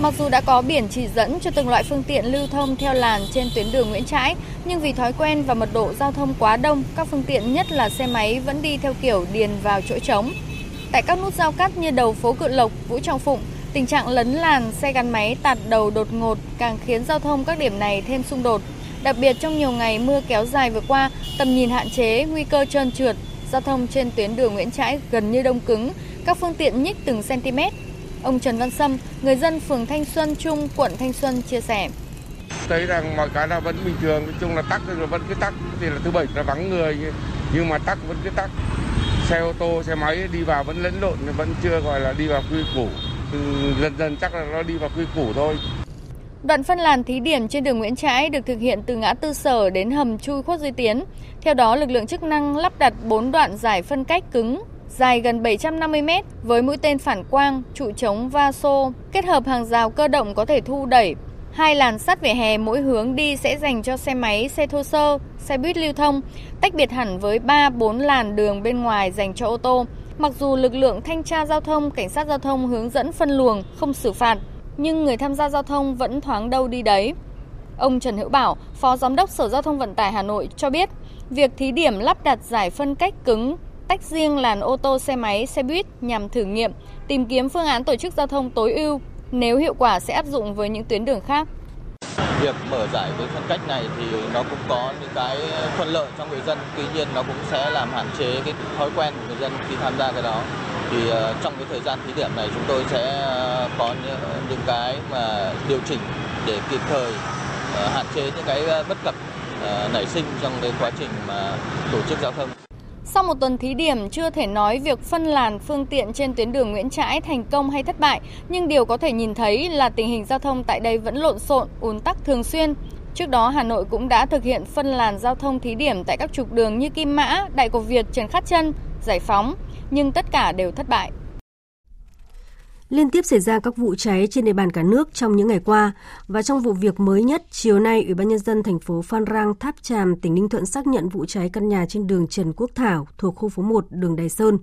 Mặc dù đã có biển chỉ dẫn cho từng loại phương tiện lưu thông theo làn trên tuyến đường Nguyễn Trãi, nhưng vì thói quen và mật độ giao thông quá đông, các phương tiện nhất là xe máy vẫn đi theo kiểu điền vào chỗ trống. Tại các nút giao cắt như đầu phố Cự Lộc, Vũ Trọng Phụng, Tình trạng lấn làn xe gắn máy tạt đầu đột ngột càng khiến giao thông các điểm này thêm xung đột. Đặc biệt trong nhiều ngày mưa kéo dài vừa qua, tầm nhìn hạn chế, nguy cơ trơn trượt, giao thông trên tuyến đường Nguyễn Trãi gần như đông cứng, các phương tiện nhích từng cm. Ông Trần Văn Sâm, người dân phường Thanh Xuân Trung, quận Thanh Xuân chia sẻ. Thấy rằng mọi cái là vẫn bình thường, nói chung là tắc rồi vẫn cứ tắc, thì là thứ bảy là vắng người nhưng mà tắc vẫn cứ tắc. Xe ô tô, xe máy đi vào vẫn lẫn lộn, vẫn chưa gọi là đi vào quy củ Ừ, dần dần chắc là nó đi vào quy củ thôi. Đoạn phân làn thí điểm trên đường Nguyễn Trãi được thực hiện từ ngã tư sở đến hầm chui khuất duy tiến. Theo đó, lực lượng chức năng lắp đặt 4 đoạn giải phân cách cứng dài gần 750 m với mũi tên phản quang, trụ chống va xô, kết hợp hàng rào cơ động có thể thu đẩy. Hai làn sắt vỉa hè mỗi hướng đi sẽ dành cho xe máy, xe thô sơ, xe buýt lưu thông, tách biệt hẳn với 3-4 làn đường bên ngoài dành cho ô tô. Mặc dù lực lượng thanh tra giao thông, cảnh sát giao thông hướng dẫn phân luồng, không xử phạt, nhưng người tham gia giao thông vẫn thoáng đâu đi đấy. Ông Trần Hữu Bảo, Phó Giám đốc Sở Giao thông Vận tải Hà Nội cho biết, việc thí điểm lắp đặt giải phân cách cứng tách riêng làn ô tô xe máy, xe buýt nhằm thử nghiệm, tìm kiếm phương án tổ chức giao thông tối ưu, nếu hiệu quả sẽ áp dụng với những tuyến đường khác việc mở giải với phân cách này thì nó cũng có những cái thuận lợi cho người dân tuy nhiên nó cũng sẽ làm hạn chế cái thói quen của người dân khi tham gia cái đó thì ờ, trong cái thời gian thí điểm này chúng tôi sẽ ờ, có những, những cái mà điều chỉnh để kịp thời ờ, hạn chế những cái bất cập nảy sinh trong cái quá trình mà tổ chức giao thông. Sau một tuần thí điểm, chưa thể nói việc phân làn phương tiện trên tuyến đường Nguyễn Trãi thành công hay thất bại, nhưng điều có thể nhìn thấy là tình hình giao thông tại đây vẫn lộn xộn, ùn tắc thường xuyên. Trước đó, Hà Nội cũng đã thực hiện phân làn giao thông thí điểm tại các trục đường như Kim Mã, Đại Cổ Việt, Trần Khát Trân, Giải Phóng, nhưng tất cả đều thất bại. Liên tiếp xảy ra các vụ cháy trên địa bàn cả nước trong những ngày qua và trong vụ việc mới nhất, chiều nay Ủy ban nhân dân thành phố Phan Rang Tháp Chàm tỉnh Ninh Thuận xác nhận vụ cháy căn nhà trên đường Trần Quốc Thảo thuộc khu phố 1 đường Đài Sơn.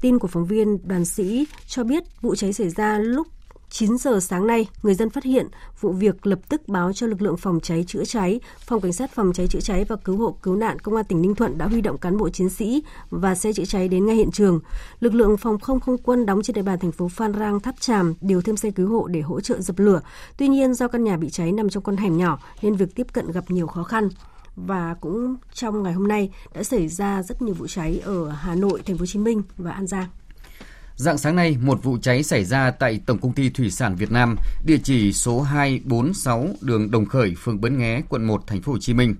Tin của phóng viên Đoàn Sĩ cho biết vụ cháy xảy ra lúc 9 giờ sáng nay, người dân phát hiện vụ việc lập tức báo cho lực lượng phòng cháy chữa cháy, phòng cảnh sát phòng cháy chữa cháy và cứu hộ cứu nạn công an tỉnh Ninh Thuận đã huy động cán bộ chiến sĩ và xe chữa cháy đến ngay hiện trường. Lực lượng phòng không không quân đóng trên địa bàn thành phố Phan Rang Tháp tràm điều thêm xe cứu hộ để hỗ trợ dập lửa. Tuy nhiên do căn nhà bị cháy nằm trong con hẻm nhỏ nên việc tiếp cận gặp nhiều khó khăn và cũng trong ngày hôm nay đã xảy ra rất nhiều vụ cháy ở Hà Nội, Thành phố Hồ Chí Minh và An Giang. Dạng sáng nay, một vụ cháy xảy ra tại Tổng công ty Thủy sản Việt Nam, địa chỉ số 246 đường Đồng Khởi, phường Bến Nghé, quận 1, thành phố Hồ Chí Minh.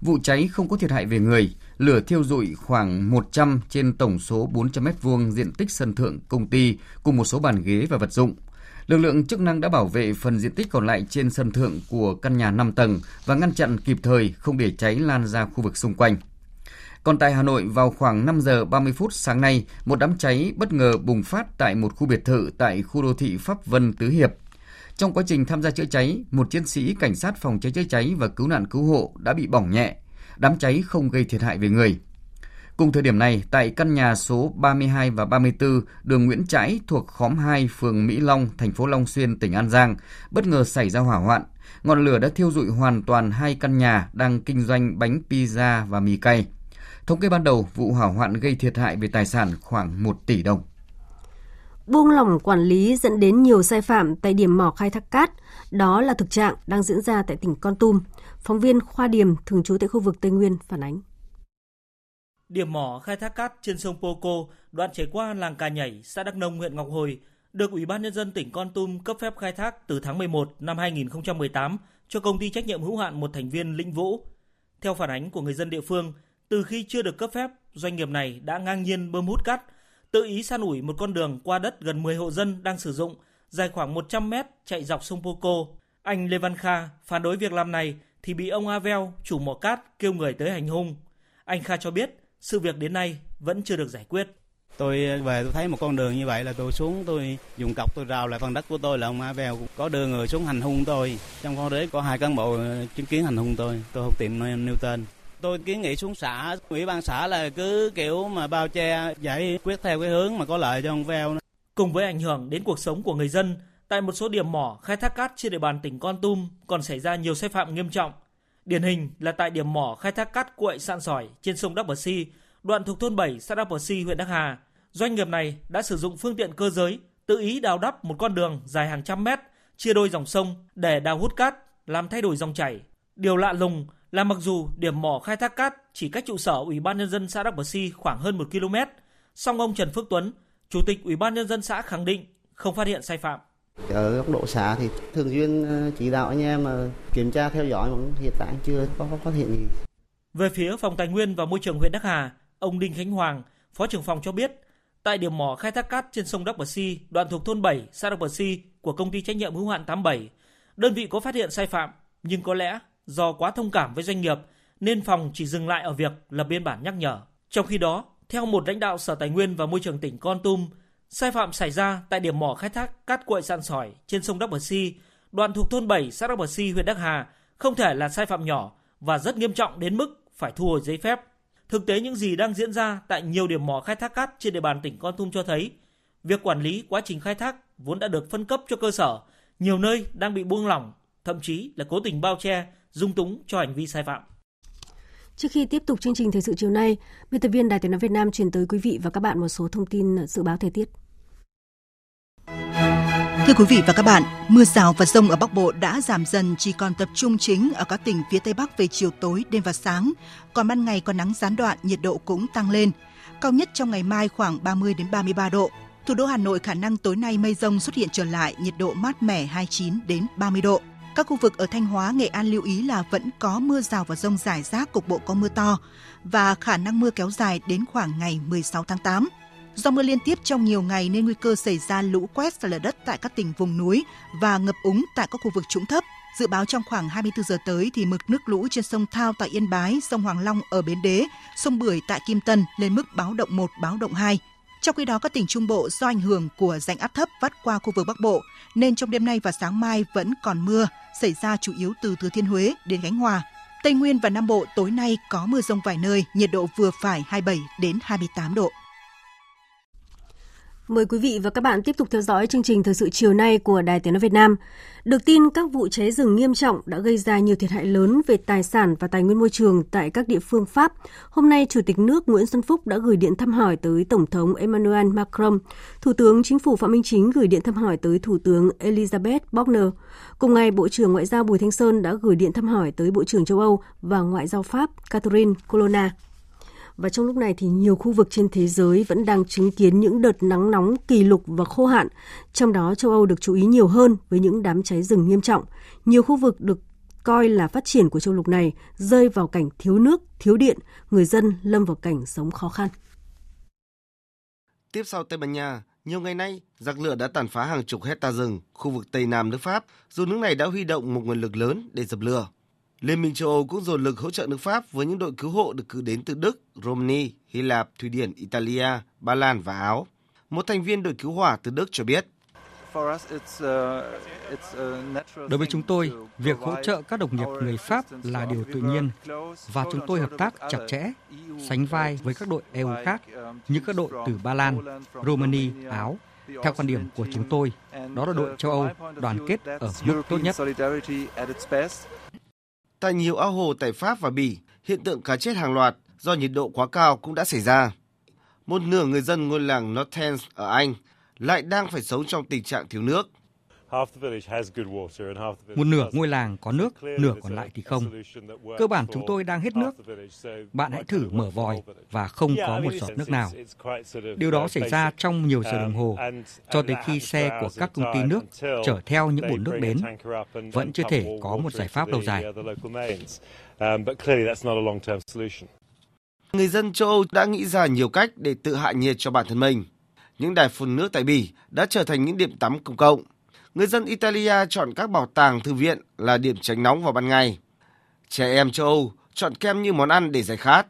Vụ cháy không có thiệt hại về người, lửa thiêu rụi khoảng 100 trên tổng số 400 m2 diện tích sân thượng công ty cùng một số bàn ghế và vật dụng. Lực lượng chức năng đã bảo vệ phần diện tích còn lại trên sân thượng của căn nhà 5 tầng và ngăn chặn kịp thời không để cháy lan ra khu vực xung quanh. Còn tại Hà Nội vào khoảng 5 giờ 30 phút sáng nay, một đám cháy bất ngờ bùng phát tại một khu biệt thự tại khu đô thị Pháp Vân Tứ Hiệp. Trong quá trình tham gia chữa cháy, một chiến sĩ cảnh sát phòng cháy chữa cháy và cứu nạn cứu hộ đã bị bỏng nhẹ. Đám cháy không gây thiệt hại về người. Cùng thời điểm này, tại căn nhà số 32 và 34 đường Nguyễn Trãi thuộc khóm 2 phường Mỹ Long, thành phố Long Xuyên, tỉnh An Giang, bất ngờ xảy ra hỏa hoạn. Ngọn lửa đã thiêu rụi hoàn toàn hai căn nhà đang kinh doanh bánh pizza và mì cay. Thống kê ban đầu, vụ hỏa hoạn gây thiệt hại về tài sản khoảng 1 tỷ đồng. Buông lỏng quản lý dẫn đến nhiều sai phạm tại điểm mỏ khai thác cát. Đó là thực trạng đang diễn ra tại tỉnh Con Tum. Phóng viên Khoa Điểm, thường trú tại khu vực Tây Nguyên, phản ánh. Điểm mỏ khai thác cát trên sông Poco, đoạn chảy qua làng Cà Nhảy, xã Đắc Nông, huyện Ngọc Hồi, được Ủy ban Nhân dân tỉnh Con Tum cấp phép khai thác từ tháng 11 năm 2018 cho công ty trách nhiệm hữu hạn một thành viên Lĩnh Vũ. Theo phản ánh của người dân địa phương, từ khi chưa được cấp phép, doanh nghiệp này đã ngang nhiên bơm hút cát, tự ý san ủi một con đường qua đất gần 10 hộ dân đang sử dụng, dài khoảng 100 mét chạy dọc sông Poco. Anh Lê Văn Kha phản đối việc làm này thì bị ông Avel, chủ mỏ cát, kêu người tới hành hung. Anh Kha cho biết sự việc đến nay vẫn chưa được giải quyết. Tôi về tôi thấy một con đường như vậy là tôi xuống tôi dùng cọc tôi rào lại phần đất của tôi là ông Avel có đưa người xuống hành hung tôi. Trong con đấy có hai cán bộ chứng kiến hành hung tôi, tôi không tiện nêu tên tôi kiến nghị xuống xã, ủy ban xã là cứ kiểu mà bao che, giải quyết theo cái hướng mà có lợi cho ông veo cùng với ảnh hưởng đến cuộc sống của người dân, tại một số điểm mỏ khai thác cát trên địa bàn tỉnh Con Tum còn xảy ra nhiều sai phạm nghiêm trọng. Điển hình là tại điểm mỏ khai thác cát cuội sạn sỏi trên sông Đắk Bờ Si, đoạn thuộc thôn 7 xã Đắk Bờ Si, huyện Đắk Hà. Doanh nghiệp này đã sử dụng phương tiện cơ giới, tự ý đào đắp một con đường dài hàng trăm mét, chia đôi dòng sông để đào hút cát, làm thay đổi dòng chảy. Điều lạ lùng là mặc dù điểm mỏ khai thác cát chỉ cách trụ sở Ủy ban nhân dân xã Đắk Bờ Si khoảng hơn 1 km, song ông Trần Phước Tuấn, Chủ tịch Ủy ban nhân dân xã khẳng định không phát hiện sai phạm. Ở góc độ xã thì thường xuyên ờ, chỉ đạo anh em mà kiểm tra theo dõi mà hiện tại chưa có phát hiện gì. Về phía Phòng Tài nguyên và Môi trường huyện Đắc Hà, ông Đinh Khánh Hoàng, Phó trưởng phòng cho biết, tại điểm mỏ khai thác cát trên sông Đắk Bờ Si, đoạn thuộc thôn 7, xã Đắk Bờ Si của công ty trách nhiệm hữu hạn 87, đơn vị có phát hiện sai phạm, nhưng có lẽ do quá thông cảm với doanh nghiệp nên phòng chỉ dừng lại ở việc lập biên bản nhắc nhở. Trong khi đó, theo một lãnh đạo Sở Tài nguyên và Môi trường tỉnh Con Tum, sai phạm xảy ra tại điểm mỏ khai thác cát quậy sạn sỏi trên sông Đắk Bờ Si, đoạn thuộc thôn 7 xã Đắk Bờ Si, huyện Đắc Hà không thể là sai phạm nhỏ và rất nghiêm trọng đến mức phải thu hồi giấy phép. Thực tế những gì đang diễn ra tại nhiều điểm mỏ khai thác cát trên địa bàn tỉnh Con Tum cho thấy, việc quản lý quá trình khai thác vốn đã được phân cấp cho cơ sở, nhiều nơi đang bị buông lỏng, thậm chí là cố tình bao che, dung túng cho hành vi sai phạm. Trước khi tiếp tục chương trình thời sự chiều nay, biên tập viên Đài Tiếng nói Việt Nam truyền tới quý vị và các bạn một số thông tin dự báo thời tiết. Thưa quý vị và các bạn, mưa rào và rông ở Bắc Bộ đã giảm dần chỉ còn tập trung chính ở các tỉnh phía Tây Bắc về chiều tối, đêm và sáng. Còn ban ngày có nắng gián đoạn, nhiệt độ cũng tăng lên. Cao nhất trong ngày mai khoảng 30 đến 33 độ. Thủ đô Hà Nội khả năng tối nay mây rông xuất hiện trở lại, nhiệt độ mát mẻ 29 đến 30 độ. Các khu vực ở Thanh Hóa, Nghệ An lưu ý là vẫn có mưa rào và rông rải rác, cục bộ có mưa to và khả năng mưa kéo dài đến khoảng ngày 16 tháng 8. Do mưa liên tiếp trong nhiều ngày nên nguy cơ xảy ra lũ quét sạt lở đất tại các tỉnh vùng núi và ngập úng tại các khu vực trũng thấp. Dự báo trong khoảng 24 giờ tới thì mực nước lũ trên sông Thao tại Yên Bái, sông Hoàng Long ở Bến Đế, sông Bưởi tại Kim Tân lên mức báo động 1, báo động 2. Trong khi đó, các tỉnh Trung Bộ do ảnh hưởng của rãnh áp thấp vắt qua khu vực Bắc Bộ, nên trong đêm nay và sáng mai vẫn còn mưa, xảy ra chủ yếu từ Thừa Thiên Huế đến Khánh Hòa. Tây Nguyên và Nam Bộ tối nay có mưa rông vài nơi, nhiệt độ vừa phải 27 đến 28 độ. Mời quý vị và các bạn tiếp tục theo dõi chương trình thời sự chiều nay của Đài Tiếng nói Việt Nam. Được tin các vụ cháy rừng nghiêm trọng đã gây ra nhiều thiệt hại lớn về tài sản và tài nguyên môi trường tại các địa phương Pháp. Hôm nay, Chủ tịch nước Nguyễn Xuân Phúc đã gửi điện thăm hỏi tới Tổng thống Emmanuel Macron. Thủ tướng Chính phủ Phạm Minh Chính gửi điện thăm hỏi tới Thủ tướng Elizabeth Borner. Cùng ngày, Bộ trưởng Ngoại giao Bùi Thanh Sơn đã gửi điện thăm hỏi tới Bộ trưởng châu Âu và Ngoại giao Pháp Catherine Colonna. Và trong lúc này thì nhiều khu vực trên thế giới vẫn đang chứng kiến những đợt nắng nóng kỷ lục và khô hạn. Trong đó châu Âu được chú ý nhiều hơn với những đám cháy rừng nghiêm trọng. Nhiều khu vực được coi là phát triển của châu lục này rơi vào cảnh thiếu nước, thiếu điện, người dân lâm vào cảnh sống khó khăn. Tiếp sau Tây Ban Nha, nhiều ngày nay, giặc lửa đã tàn phá hàng chục hecta rừng khu vực Tây Nam nước Pháp, dù nước này đã huy động một nguồn lực lớn để dập lửa. Liên minh châu Âu cũng dồn lực hỗ trợ nước Pháp với những đội cứu hộ được cử đến từ Đức, Romania, Hy Lạp, Thụy Điển, Italia, Ba Lan và Áo. Một thành viên đội cứu hỏa từ Đức cho biết. Đối với chúng tôi, việc hỗ trợ các đồng nghiệp người Pháp là điều tự nhiên và chúng tôi hợp tác chặt chẽ, sánh vai với các đội EU khác như các đội từ Ba Lan, Romania, Áo. Theo quan điểm của chúng tôi, đó là đội châu Âu đoàn kết ở mức tốt nhất. Tại nhiều ao hồ tại Pháp và Bỉ, hiện tượng cá chết hàng loạt do nhiệt độ quá cao cũng đã xảy ra. Một nửa người dân ngôi làng Northens ở Anh lại đang phải sống trong tình trạng thiếu nước. Một nửa ngôi làng có nước, nửa còn lại thì không. Cơ bản chúng tôi đang hết nước. Bạn hãy thử mở vòi và không có một giọt nước nào. Điều đó xảy ra trong nhiều giờ đồng hồ, cho tới khi xe của các công ty nước chở theo những bồn nước đến. Vẫn chưa thể có một giải pháp lâu dài. Người dân châu Âu đã nghĩ ra nhiều cách để tự hạ nhiệt cho bản thân mình. Những đài phun nước tại Bỉ đã trở thành những điểm tắm công cộng người dân Italia chọn các bảo tàng thư viện là điểm tránh nóng vào ban ngày. Trẻ em châu Âu chọn kem như món ăn để giải khát.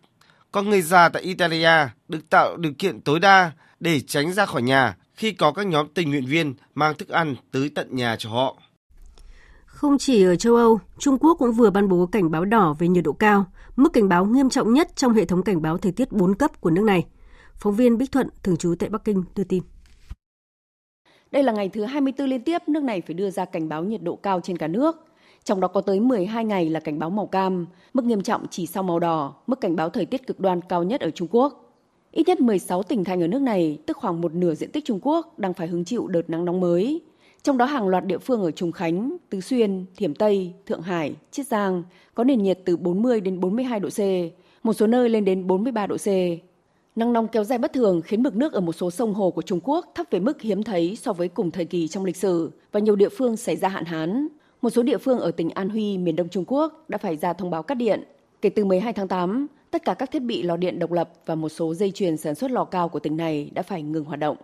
Còn người già tại Italia được tạo điều kiện tối đa để tránh ra khỏi nhà khi có các nhóm tình nguyện viên mang thức ăn tới tận nhà cho họ. Không chỉ ở châu Âu, Trung Quốc cũng vừa ban bố cảnh báo đỏ về nhiệt độ cao, mức cảnh báo nghiêm trọng nhất trong hệ thống cảnh báo thời tiết 4 cấp của nước này. Phóng viên Bích Thuận, thường trú tại Bắc Kinh, đưa tin. Đây là ngày thứ 24 liên tiếp nước này phải đưa ra cảnh báo nhiệt độ cao trên cả nước. Trong đó có tới 12 ngày là cảnh báo màu cam, mức nghiêm trọng chỉ sau màu đỏ, mức cảnh báo thời tiết cực đoan cao nhất ở Trung Quốc. Ít nhất 16 tỉnh thành ở nước này, tức khoảng một nửa diện tích Trung Quốc, đang phải hứng chịu đợt nắng nóng mới. Trong đó hàng loạt địa phương ở Trùng Khánh, Tứ Xuyên, Thiểm Tây, Thượng Hải, Chiết Giang có nền nhiệt từ 40 đến 42 độ C, một số nơi lên đến 43 độ C. Nắng nóng kéo dài bất thường khiến mực nước ở một số sông hồ của Trung Quốc thấp về mức hiếm thấy so với cùng thời kỳ trong lịch sử và nhiều địa phương xảy ra hạn hán. Một số địa phương ở tỉnh An Huy, miền đông Trung Quốc đã phải ra thông báo cắt điện. Kể từ 12 tháng 8, tất cả các thiết bị lò điện độc lập và một số dây chuyền sản xuất lò cao của tỉnh này đã phải ngừng hoạt động.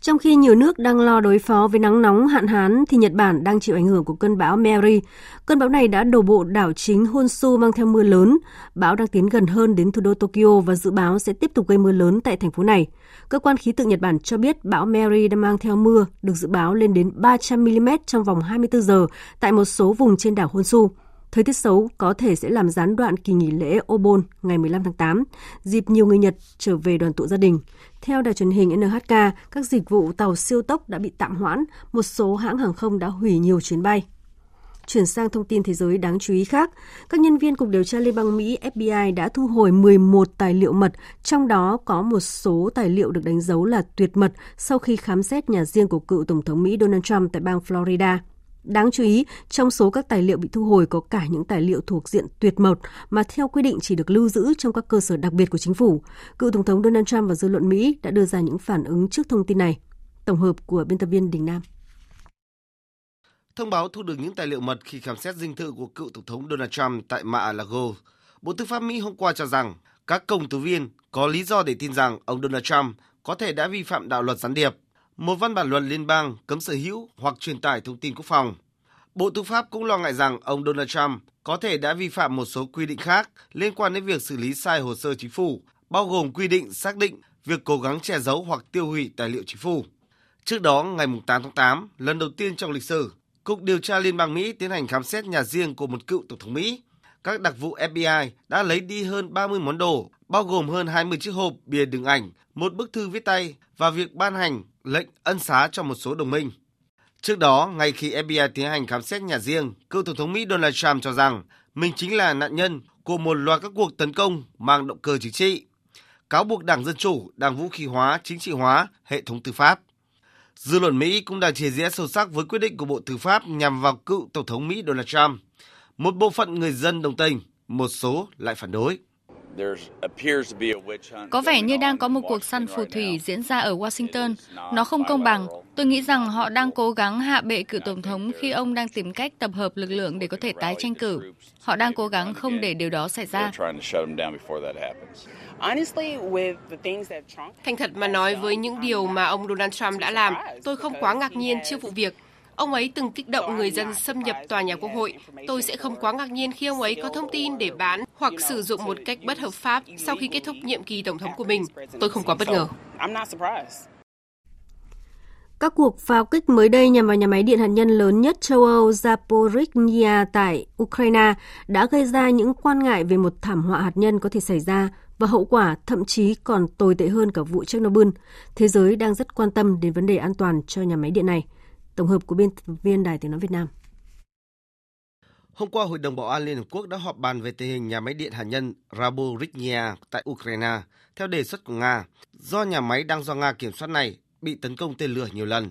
Trong khi nhiều nước đang lo đối phó với nắng nóng hạn hán thì Nhật Bản đang chịu ảnh hưởng của cơn bão Mary. Cơn bão này đã đổ bộ đảo chính Honshu mang theo mưa lớn. Bão đang tiến gần hơn đến thủ đô Tokyo và dự báo sẽ tiếp tục gây mưa lớn tại thành phố này. Cơ quan khí tượng Nhật Bản cho biết bão Mary đang mang theo mưa, được dự báo lên đến 300 mm trong vòng 24 giờ tại một số vùng trên đảo Honshu. Thời tiết xấu có thể sẽ làm gián đoạn kỳ nghỉ lễ Obon ngày 15 tháng 8, dịp nhiều người Nhật trở về đoàn tụ gia đình. Theo đài truyền hình NHK, các dịch vụ tàu siêu tốc đã bị tạm hoãn, một số hãng hàng không đã hủy nhiều chuyến bay. Chuyển sang thông tin thế giới đáng chú ý khác, các nhân viên Cục Điều tra Liên bang Mỹ FBI đã thu hồi 11 tài liệu mật, trong đó có một số tài liệu được đánh dấu là tuyệt mật sau khi khám xét nhà riêng của cựu Tổng thống Mỹ Donald Trump tại bang Florida. Đáng chú ý, trong số các tài liệu bị thu hồi có cả những tài liệu thuộc diện tuyệt mật mà theo quy định chỉ được lưu giữ trong các cơ sở đặc biệt của chính phủ. Cựu Tổng thống Donald Trump và dư luận Mỹ đã đưa ra những phản ứng trước thông tin này. Tổng hợp của biên tập viên Đình Nam. Thông báo thu được những tài liệu mật khi khám xét dinh thự của cựu Tổng thống Donald Trump tại Mar-a-Lago. Bộ Tư pháp Mỹ hôm qua cho rằng các công tố viên có lý do để tin rằng ông Donald Trump có thể đã vi phạm đạo luật gián điệp một văn bản luật liên bang cấm sở hữu hoặc truyền tải thông tin quốc phòng. Bộ Tư pháp cũng lo ngại rằng ông Donald Trump có thể đã vi phạm một số quy định khác liên quan đến việc xử lý sai hồ sơ chính phủ, bao gồm quy định xác định việc cố gắng che giấu hoặc tiêu hủy tài liệu chính phủ. Trước đó, ngày 8 tháng 8, lần đầu tiên trong lịch sử, Cục Điều tra Liên bang Mỹ tiến hành khám xét nhà riêng của một cựu Tổng thống Mỹ. Các đặc vụ FBI đã lấy đi hơn 30 món đồ, bao gồm hơn 20 chiếc hộp bìa đựng ảnh, một bức thư viết tay và việc ban hành lệnh ân xá cho một số đồng minh. Trước đó, ngay khi FBI tiến hành khám xét nhà riêng, cựu Tổng thống Mỹ Donald Trump cho rằng mình chính là nạn nhân của một loạt các cuộc tấn công mang động cơ chính trị, cáo buộc Đảng Dân Chủ đang vũ khí hóa, chính trị hóa hệ thống tư pháp. Dư luận Mỹ cũng đang chia rẽ sâu sắc với quyết định của Bộ Tư pháp nhằm vào cựu Tổng thống Mỹ Donald Trump. Một bộ phận người dân đồng tình, một số lại phản đối. Có vẻ như đang có một cuộc săn phù thủy diễn ra ở Washington. Nó không công bằng. Tôi nghĩ rằng họ đang cố gắng hạ bệ cựu Tổng thống khi ông đang tìm cách tập hợp lực lượng để có thể tái tranh cử. Họ đang cố gắng không để điều đó xảy ra. Thành thật mà nói với những điều mà ông Donald Trump đã làm, tôi không quá ngạc nhiên trước vụ việc. Ông ấy từng kích động người dân xâm nhập tòa nhà quốc hội. Tôi sẽ không quá ngạc nhiên khi ông ấy có thông tin để bán hoặc sử dụng một cách bất hợp pháp sau khi kết thúc nhiệm kỳ tổng thống của mình. Tôi không quá bất ngờ. Các cuộc pháo kích mới đây nhằm vào nhà máy điện hạt nhân lớn nhất châu Âu Zaporizhia tại Ukraine đã gây ra những quan ngại về một thảm họa hạt nhân có thể xảy ra và hậu quả thậm chí còn tồi tệ hơn cả vụ Chernobyl. Thế giới đang rất quan tâm đến vấn đề an toàn cho nhà máy điện này. Tổng hợp của biên tập viên Đài Tiếng Nói Việt Nam. Hôm qua, Hội đồng Bảo an Liên Hợp Quốc đã họp bàn về tình hình nhà máy điện hạt nhân Zaporizhzhia tại Ukraine theo đề xuất của Nga, do nhà máy đang do Nga kiểm soát này bị tấn công tên lửa nhiều lần.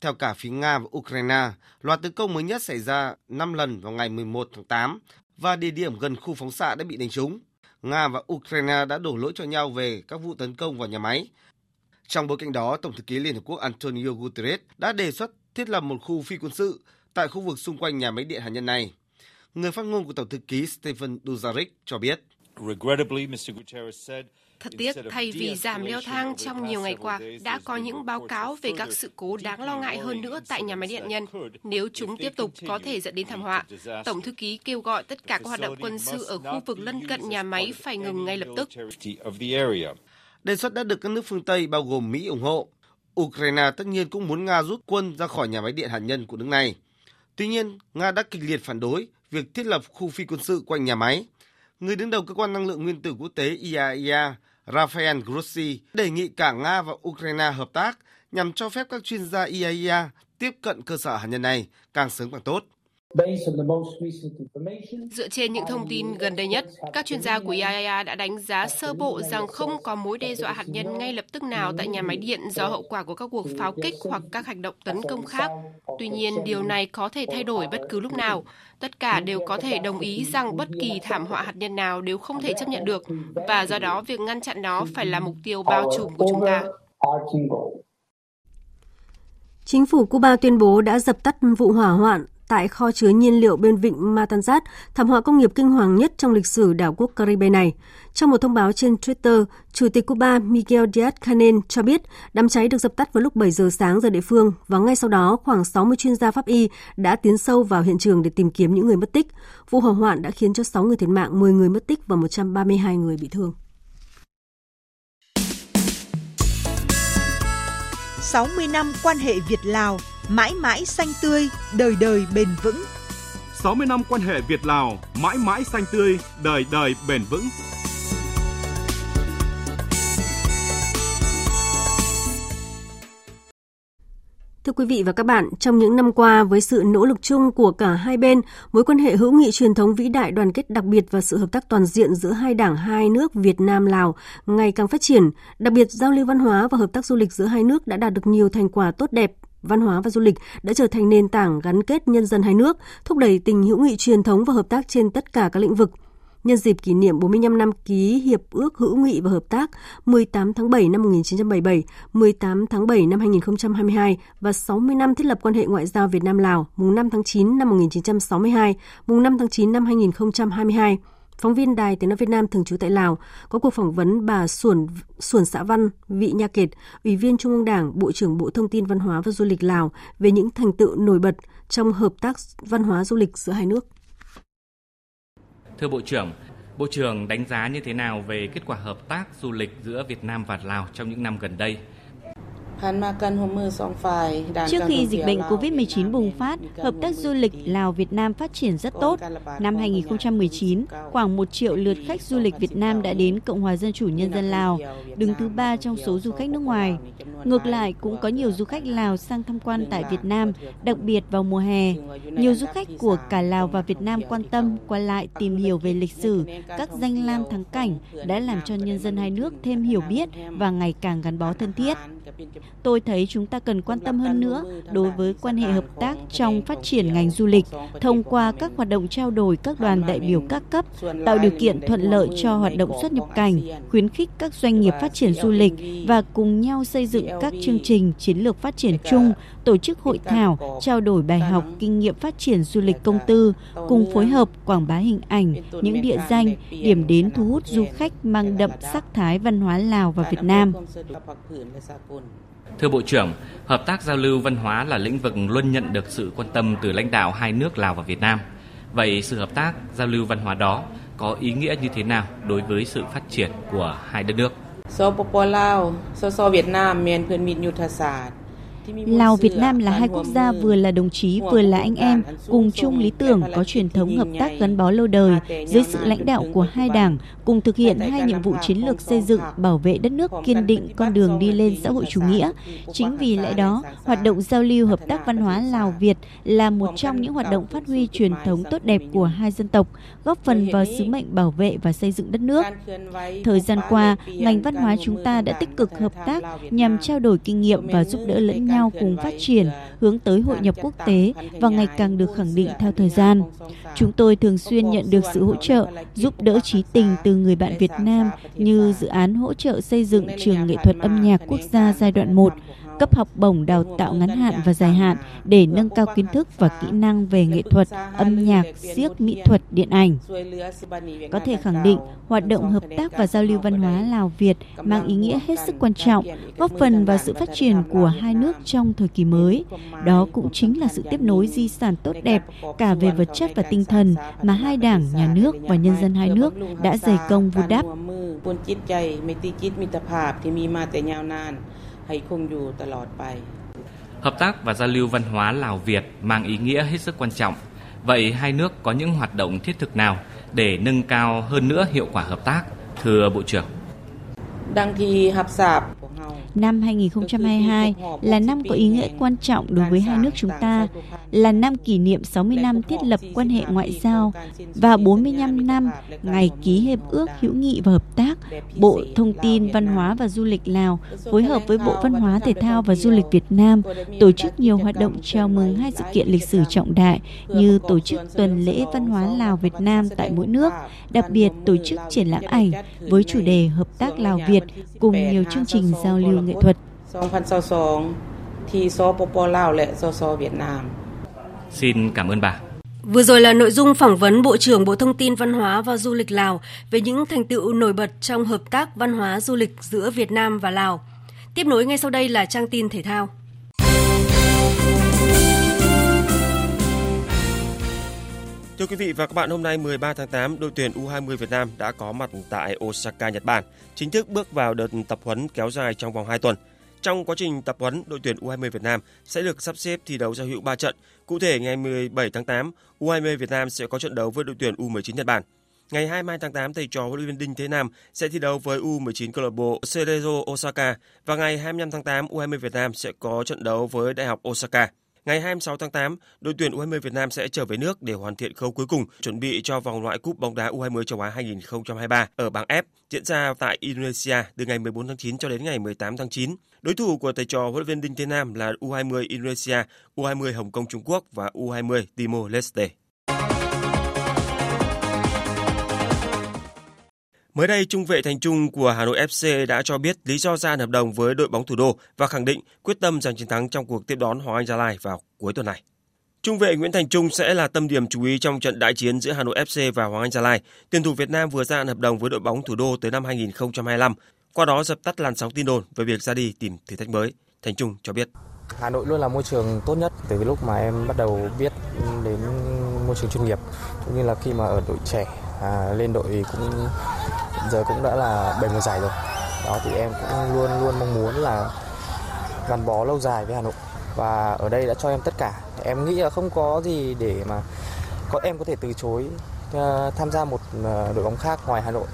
Theo cả phía Nga và Ukraine, loạt tấn công mới nhất xảy ra 5 lần vào ngày 11 tháng 8 và địa điểm gần khu phóng xạ đã bị đánh trúng. Nga và Ukraine đã đổ lỗi cho nhau về các vụ tấn công vào nhà máy. Trong bối cảnh đó, Tổng thư ký Liên Hợp Quốc Antonio Guterres đã đề xuất thiết lập một khu phi quân sự tại khu vực xung quanh nhà máy điện hạt nhân này. Người phát ngôn của Tổng thư ký Stephen Dujarric cho biết. Thật tiếc, thay vì giảm leo thang trong nhiều ngày qua, đã có những báo cáo về các sự cố đáng lo ngại hơn nữa tại nhà máy điện nhân. Nếu chúng tiếp tục có thể dẫn đến thảm họa, Tổng thư ký kêu gọi tất cả các hoạt động quân sự ở khu vực lân cận nhà máy phải ngừng ngay lập tức. Đề xuất đã được các nước phương Tây bao gồm Mỹ ủng hộ. Ukraine tất nhiên cũng muốn Nga rút quân ra khỏi nhà máy điện hạt nhân của nước này. Tuy nhiên, Nga đã kịch liệt phản đối việc thiết lập khu phi quân sự quanh nhà máy. Người đứng đầu cơ quan năng lượng nguyên tử quốc tế IAEA, Rafael Grossi, đề nghị cả Nga và Ukraine hợp tác nhằm cho phép các chuyên gia IAEA tiếp cận cơ sở hạt nhân này càng sớm càng tốt. Dựa trên những thông tin gần đây nhất, các chuyên gia của IAEA đã đánh giá sơ bộ rằng không có mối đe dọa hạt nhân ngay lập tức nào tại nhà máy điện do hậu quả của các cuộc pháo kích hoặc các hành động tấn công khác. Tuy nhiên, điều này có thể thay đổi bất cứ lúc nào. Tất cả đều có thể đồng ý rằng bất kỳ thảm họa hạt nhân nào đều không thể chấp nhận được, và do đó việc ngăn chặn nó phải là mục tiêu bao trùm của chúng ta. Chính phủ Cuba tuyên bố đã dập tắt vụ hỏa hoạn tại kho chứa nhiên liệu bên vịnh Matanzas, thảm họa công nghiệp kinh hoàng nhất trong lịch sử đảo quốc Caribe này. Trong một thông báo trên Twitter, Chủ tịch Cuba Miguel Díaz-Canel cho biết đám cháy được dập tắt vào lúc 7 giờ sáng giờ địa phương và ngay sau đó khoảng 60 chuyên gia pháp y đã tiến sâu vào hiện trường để tìm kiếm những người mất tích. Vụ hỏa hoạn đã khiến cho 6 người thiệt mạng, 10 người mất tích và 132 người bị thương. 60 năm quan hệ Việt-Lào mãi mãi xanh tươi, đời đời bền vững. 60 năm quan hệ Việt-Lào, mãi mãi xanh tươi, đời đời bền vững. Thưa quý vị và các bạn, trong những năm qua với sự nỗ lực chung của cả hai bên, mối quan hệ hữu nghị truyền thống vĩ đại đoàn kết đặc biệt và sự hợp tác toàn diện giữa hai đảng hai nước Việt Nam Lào ngày càng phát triển, đặc biệt giao lưu văn hóa và hợp tác du lịch giữa hai nước đã đạt được nhiều thành quả tốt đẹp. Văn hóa và du lịch đã trở thành nền tảng gắn kết nhân dân hai nước, thúc đẩy tình hữu nghị truyền thống và hợp tác trên tất cả các lĩnh vực nhân dịp kỷ niệm 45 năm ký Hiệp ước Hữu nghị và Hợp tác 18 tháng 7 năm 1977, 18 tháng 7 năm 2022 và 60 năm thiết lập quan hệ ngoại giao Việt Nam-Lào mùng 5 tháng 9 năm 1962, mùng 5 tháng 9 năm 2022. Phóng viên Đài Tiếng Nói Việt Nam thường trú tại Lào có cuộc phỏng vấn bà Xuân Xuân Xã Văn Vị Nha Kiệt, Ủy viên Trung ương Đảng, Bộ trưởng Bộ Thông tin Văn hóa và Du lịch Lào về những thành tựu nổi bật trong hợp tác văn hóa du lịch giữa hai nước. Thưa Bộ trưởng, Bộ trưởng đánh giá như thế nào về kết quả hợp tác du lịch giữa Việt Nam và Lào trong những năm gần đây? Trước khi dịch bệnh COVID-19 bùng phát, hợp tác du lịch Lào-Việt Nam phát triển rất tốt. Năm 2019, khoảng 1 triệu lượt khách du lịch Việt Nam đã đến Cộng hòa Dân chủ Nhân dân Lào, đứng thứ ba trong số du khách nước ngoài. Ngược lại, cũng có nhiều du khách Lào sang tham quan tại Việt Nam, đặc biệt vào mùa hè. Nhiều du khách của cả Lào và Việt Nam quan tâm, qua lại tìm hiểu về lịch sử, các danh lam thắng cảnh đã làm cho nhân dân hai nước thêm hiểu biết và ngày càng gắn bó thân thiết. Tôi thấy chúng ta cần quan tâm hơn nữa đối với quan hệ hợp tác trong phát triển ngành du lịch thông qua các hoạt động trao đổi các đoàn đại biểu các cấp, tạo điều kiện thuận lợi cho hoạt động xuất nhập cảnh, khuyến khích các doanh nghiệp phát triển du lịch và cùng nhau xây dựng các chương trình chiến lược phát triển chung, tổ chức hội thảo, trao đổi bài học kinh nghiệm phát triển du lịch công tư, cùng phối hợp quảng bá hình ảnh, những địa danh, điểm đến thu hút du khách mang đậm sắc thái văn hóa Lào và Việt Nam. Thưa Bộ trưởng, hợp tác giao lưu văn hóa là lĩnh vực luôn nhận được sự quan tâm từ lãnh đạo hai nước Lào và Việt Nam. Vậy sự hợp tác giao lưu văn hóa đó có ý nghĩa như thế nào đối với sự phát triển của hai đất nước? Lào Việt Nam là hai quốc gia vừa là đồng chí vừa là anh em, cùng chung lý tưởng có truyền thống hợp tác gắn bó lâu đời dưới sự lãnh đạo của hai đảng cùng thực hiện hai nhiệm vụ chiến lược xây dựng, bảo vệ đất nước kiên định con đường đi lên xã hội chủ nghĩa. Chính vì lẽ đó, hoạt động giao lưu hợp tác văn hóa Lào Việt là một trong những hoạt động phát huy truyền thống tốt đẹp của hai dân tộc, góp phần vào sứ mệnh bảo vệ và xây dựng đất nước. Thời gian qua, ngành văn hóa chúng ta đã tích cực hợp tác nhằm trao đổi kinh nghiệm và giúp đỡ lẫn nhau nhau cùng phát triển, hướng tới hội nhập quốc tế và ngày càng được khẳng định theo thời gian. Chúng tôi thường xuyên nhận được sự hỗ trợ, giúp đỡ trí tình từ người bạn Việt Nam như dự án hỗ trợ xây dựng trường nghệ thuật âm nhạc quốc gia giai đoạn 1, cấp học bổng đào tạo ngắn hạn và dài hạn để nâng cao kiến thức và kỹ năng về nghệ thuật, âm nhạc, siếc, mỹ thuật, điện ảnh. Có thể khẳng định, hoạt động hợp tác và giao lưu văn hóa Lào Việt mang ý nghĩa hết sức quan trọng, góp phần vào sự phát triển của hai nước trong thời kỳ mới. Đó cũng chính là sự tiếp nối di sản tốt đẹp cả về vật chất và tinh thần mà hai đảng, nhà nước và nhân dân hai nước đã dày công vun đắp ให้คงอยู่ตลอดไป Hợp tác và giao lưu văn hóa Lào-Việt mang ý nghĩa hết sức quan trọng. Vậy hai nước có những hoạt động thiết thực nào để nâng cao hơn nữa hiệu quả hợp tác? Thưa Bộ trưởng. Đăng thi hợp sạp Năm 2022 là năm có ý nghĩa quan trọng đối với hai nước chúng ta, là năm kỷ niệm 60 năm thiết lập quan hệ ngoại giao và 45 năm ngày ký hiệp ước hữu nghị và hợp tác. Bộ Thông tin, Văn hóa và Du lịch Lào phối hợp với Bộ Văn hóa Thể thao và Du lịch Việt Nam tổ chức nhiều hoạt động chào mừng hai sự kiện lịch sử trọng đại như tổ chức tuần lễ văn hóa Lào Việt Nam tại mỗi nước, đặc biệt tổ chức triển lãm ảnh với chủ đề hợp tác Lào Việt cùng nhiều chương trình giao lưu nền nghệ thuật. 2022 thì so Popo Lào lệ so so Việt Nam. Xin cảm ơn bà. Vừa rồi là nội dung phỏng vấn Bộ trưởng Bộ Thông tin Văn hóa và Du lịch Lào về những thành tựu nổi bật trong hợp tác văn hóa du lịch giữa Việt Nam và Lào. Tiếp nối ngay sau đây là trang tin thể thao. Thưa quý vị và các bạn, hôm nay 13 tháng 8, đội tuyển U20 Việt Nam đã có mặt tại Osaka, Nhật Bản, chính thức bước vào đợt tập huấn kéo dài trong vòng 2 tuần. Trong quá trình tập huấn, đội tuyển U20 Việt Nam sẽ được sắp xếp thi đấu giao hữu 3 trận. Cụ thể, ngày 17 tháng 8, U20 Việt Nam sẽ có trận đấu với đội tuyển U19 Nhật Bản. Ngày 22 tháng 8, thầy trò huấn luyện viên Đinh Thế Nam sẽ thi đấu với U19 câu lạc bộ Cerezo Osaka và ngày 25 tháng 8, U20 Việt Nam sẽ có trận đấu với Đại học Osaka. Ngày 26 tháng 8, đội tuyển U20 Việt Nam sẽ trở về nước để hoàn thiện khâu cuối cùng, chuẩn bị cho vòng loại cúp bóng đá U20 châu Á 2023 ở bảng F diễn ra tại Indonesia từ ngày 14 tháng 9 cho đến ngày 18 tháng 9. Đối thủ của thầy trò huấn luyện viên Đinh Thế Nam là U20 Indonesia, U20 Hồng Kông Trung Quốc và U20 Timor Leste. Mới đây, trung vệ thành trung của Hà Nội FC đã cho biết lý do gia hợp đồng với đội bóng thủ đô và khẳng định quyết tâm giành chiến thắng trong cuộc tiếp đón Hoàng Anh Gia Lai vào cuối tuần này. Trung vệ Nguyễn Thành Trung sẽ là tâm điểm chú ý trong trận đại chiến giữa Hà Nội FC và Hoàng Anh Gia Lai. Tiền thủ Việt Nam vừa gia hợp đồng với đội bóng thủ đô tới năm 2025, qua đó dập tắt làn sóng tin đồn về việc ra đi tìm thử thách mới. Thành Trung cho biết. Hà Nội luôn là môi trường tốt nhất từ cái lúc mà em bắt đầu biết đến môi trường chuyên nghiệp cũng như là khi mà ở đội trẻ à, lên đội cũng giờ cũng đã là bảy mùa giải rồi. Đó, thì em cũng luôn luôn mong muốn là gắn bó lâu dài với Hà Nội. Và ở đây đã cho em tất cả. Em nghĩ là không có gì để mà có, em có thể từ chối ờ, tham gia một ờ, đội bóng khác ngoài Hà Nội.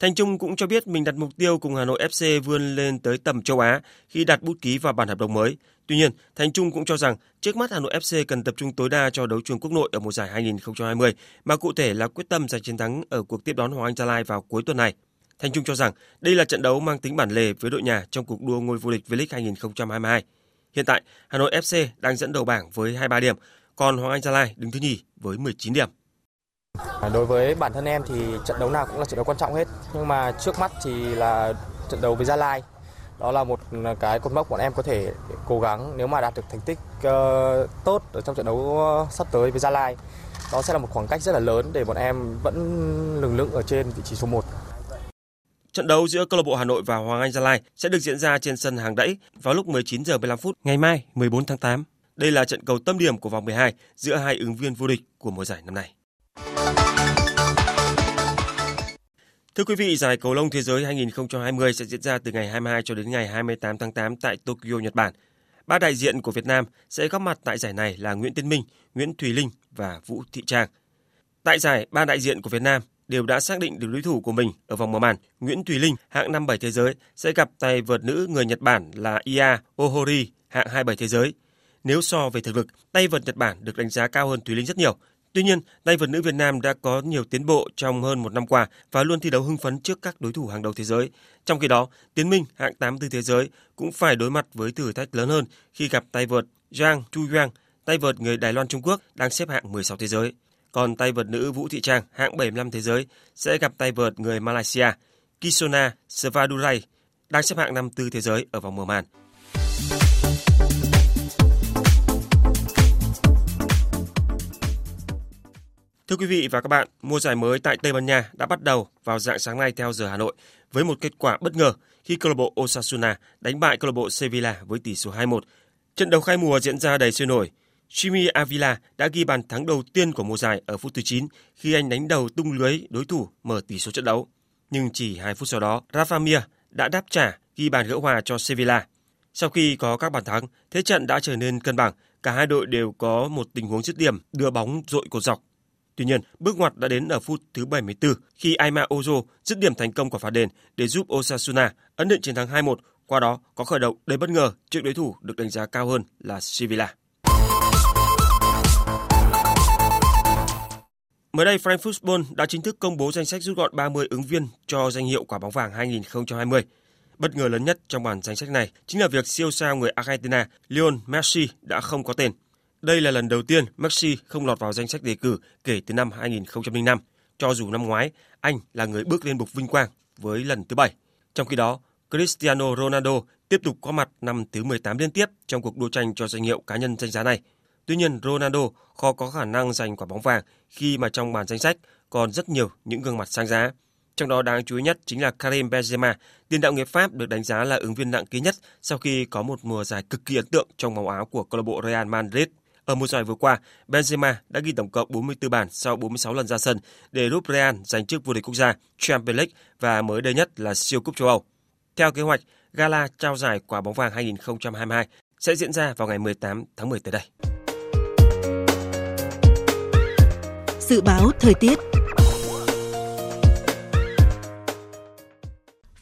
Thành Trung cũng cho biết mình đặt mục tiêu cùng Hà Nội FC vươn lên tới tầm châu Á khi đặt bút ký vào bản hợp đồng mới. Tuy nhiên, Thành Trung cũng cho rằng trước mắt Hà Nội FC cần tập trung tối đa cho đấu trường quốc nội ở mùa giải 2020, mà cụ thể là quyết tâm giành chiến thắng ở cuộc tiếp đón Hoàng Anh Gia Lai vào cuối tuần này. Thành Trung cho rằng đây là trận đấu mang tính bản lề với đội nhà trong cuộc đua ngôi vô địch V-League 2022. Hiện tại, Hà Nội FC đang dẫn đầu bảng với 23 điểm, còn Hoàng Anh Gia Lai đứng thứ nhì với 19 điểm. Đối với bản thân em thì trận đấu nào cũng là trận đấu quan trọng hết, nhưng mà trước mắt thì là trận đấu với Gia Lai đó là một ừ, cái cột mốc bọn em có thể cố gắng nếu mà đạt được thành tích uh, tốt ở trong trận đấu ờ, sắp tới với Gia Lai. Đó sẽ là một khoảng cách rất là lớn để bọn em vẫn lừng lững ở trên vị trí số 1. Trận đấu giữa câu lạc bộ Hà Nội và Hoàng Anh Gia Lai sẽ được diễn ra trên sân Hàng Đẫy vào lúc 19 giờ 15 phút ngày mai 14 tháng 8. Đây là trận cầu tâm điểm của vòng 12 giữa hai ứng viên vô địch của mùa giải năm nay. Thưa quý vị, giải cầu lông thế giới 2020 sẽ diễn ra từ ngày 22 cho đến ngày 28 tháng 8 tại Tokyo, Nhật Bản. Ba đại diện của Việt Nam sẽ góp mặt tại giải này là Nguyễn Tiến Minh, Nguyễn Thùy Linh và Vũ Thị Trang. Tại giải, ba đại diện của Việt Nam đều đã xác định được đối thủ của mình ở vòng mở màn. Nguyễn Thùy Linh, hạng 57 thế giới, sẽ gặp tay vợt nữ người Nhật Bản là Ia Ohori, hạng 27 thế giới. Nếu so về thực lực, tay vợt Nhật Bản được đánh giá cao hơn Thùy Linh rất nhiều, Tuy nhiên, tay vợt nữ Việt Nam đã có nhiều tiến bộ trong hơn một năm qua và luôn thi đấu hưng phấn trước các đối thủ hàng đầu thế giới. Trong khi đó, Tiến Minh hạng 84 thế giới cũng phải đối mặt với thử thách lớn hơn khi gặp tay vợt Zhang Chuyang, tay vợt người Đài Loan Trung Quốc đang xếp hạng 16 thế giới. Còn tay vợt nữ Vũ Thị Trang hạng 75 thế giới sẽ gặp tay vợt người Malaysia Kisona Svadurai đang xếp hạng 54 thế giới ở vòng mở màn. Thưa quý vị và các bạn, mùa giải mới tại Tây Ban Nha đã bắt đầu vào dạng sáng nay theo giờ Hà Nội với một kết quả bất ngờ khi câu lạc bộ Osasuna đánh bại câu lạc bộ Sevilla với tỷ số 2-1. Trận đấu khai mùa diễn ra đầy sôi nổi. Jimmy Avila đã ghi bàn thắng đầu tiên của mùa giải ở phút thứ 9 khi anh đánh đầu tung lưới đối thủ mở tỷ số trận đấu. Nhưng chỉ 2 phút sau đó, Rafa Mir đã đáp trả ghi bàn gỡ hòa cho Sevilla. Sau khi có các bàn thắng, thế trận đã trở nên cân bằng. Cả hai đội đều có một tình huống dứt điểm đưa bóng dội cột dọc Tuy nhiên, bước ngoặt đã đến ở phút thứ 74 khi Aima Ozo dứt điểm thành công quả phạt đền để giúp Osasuna ấn định chiến thắng 2-1, qua đó có khởi động đầy bất ngờ trước đối thủ được đánh giá cao hơn là Sevilla. Mới đây, Frankfurt Football đã chính thức công bố danh sách rút gọn 30 ứng viên cho danh hiệu quả bóng vàng 2020. Bất ngờ lớn nhất trong bản danh sách này chính là việc siêu sao người Argentina Lionel Messi đã không có tên. Đây là lần đầu tiên Messi không lọt vào danh sách đề cử kể từ năm 2005, cho dù năm ngoái anh là người bước lên bục vinh quang với lần thứ bảy. Trong khi đó, Cristiano Ronaldo tiếp tục có mặt năm thứ 18 liên tiếp trong cuộc đua tranh cho danh hiệu cá nhân danh giá này. Tuy nhiên, Ronaldo khó có khả năng giành quả bóng vàng khi mà trong bản danh sách còn rất nhiều những gương mặt sang giá. Trong đó đáng chú ý nhất chính là Karim Benzema, tiền đạo người Pháp được đánh giá là ứng viên nặng ký nhất sau khi có một mùa giải cực kỳ ấn tượng trong màu áo của câu lạc bộ Real Madrid. Ở mùa giải vừa qua, Benzema đã ghi tổng cộng 44 bàn sau 46 lần ra sân để giúp Real giành chức vô địch quốc gia, Champions League và mới đây nhất là siêu cúp châu Âu. Theo kế hoạch, gala trao giải quả bóng vàng 2022 sẽ diễn ra vào ngày 18 tháng 10 tới đây. Dự báo thời tiết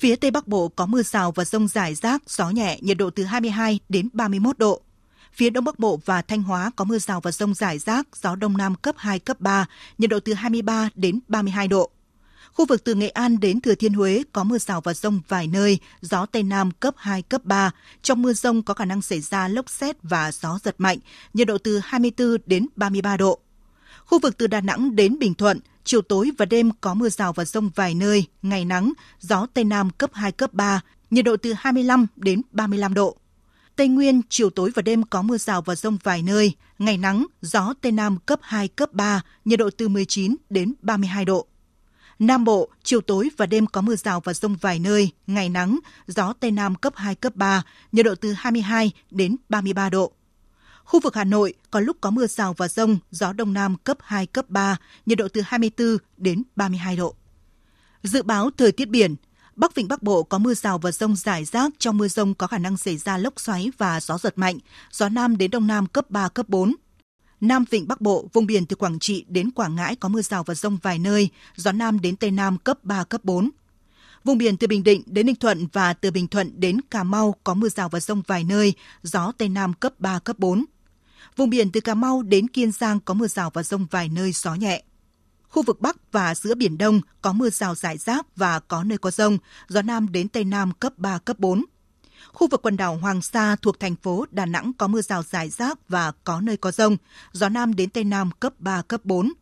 Phía Tây Bắc Bộ có mưa rào và rông rải rác, gió nhẹ, nhiệt độ từ 22 đến 31 độ. Phía Đông Bắc Bộ và Thanh Hóa có mưa rào và rông rải rác, gió Đông Nam cấp 2, cấp 3, nhiệt độ từ 23 đến 32 độ. Khu vực từ Nghệ An đến Thừa Thiên Huế có mưa rào và rông vài nơi, gió Tây Nam cấp 2, cấp 3. Trong mưa rông có khả năng xảy ra lốc xét và gió giật mạnh, nhiệt độ từ 24 đến 33 độ. Khu vực từ Đà Nẵng đến Bình Thuận, chiều tối và đêm có mưa rào và rông vài nơi, ngày nắng, gió Tây Nam cấp 2, cấp 3, nhiệt độ từ 25 đến 35 độ. Tây Nguyên, chiều tối và đêm có mưa rào và rông vài nơi, ngày nắng, gió Tây Nam cấp 2, cấp 3, nhiệt độ từ 19 đến 32 độ. Nam Bộ, chiều tối và đêm có mưa rào và rông vài nơi, ngày nắng, gió Tây Nam cấp 2, cấp 3, nhiệt độ từ 22 đến 33 độ. Khu vực Hà Nội có lúc có mưa rào và rông, gió Đông Nam cấp 2, cấp 3, nhiệt độ từ 24 đến 32 độ. Dự báo thời tiết biển, Bắc Vịnh Bắc Bộ có mưa rào và rông rải rác, trong mưa rông có khả năng xảy ra lốc xoáy và gió giật mạnh, gió Nam đến Đông Nam cấp 3, cấp 4. Nam Vịnh Bắc Bộ, vùng biển từ Quảng Trị đến Quảng Ngãi có mưa rào và rông vài nơi, gió Nam đến Tây Nam cấp 3, cấp 4. Vùng biển từ Bình Định đến Ninh Thuận và từ Bình Thuận đến Cà Mau có mưa rào và rông vài nơi, gió Tây Nam cấp 3, cấp 4. Vùng biển từ Cà Mau đến Kiên Giang có mưa rào và rông vài nơi gió nhẹ. Khu vực Bắc và giữa Biển Đông có mưa rào rải rác và có nơi có rông, gió Nam đến Tây Nam cấp 3, cấp 4. Khu vực quần đảo Hoàng Sa thuộc thành phố Đà Nẵng có mưa rào rải rác và có nơi có rông, gió Nam đến Tây Nam cấp 3, cấp 4.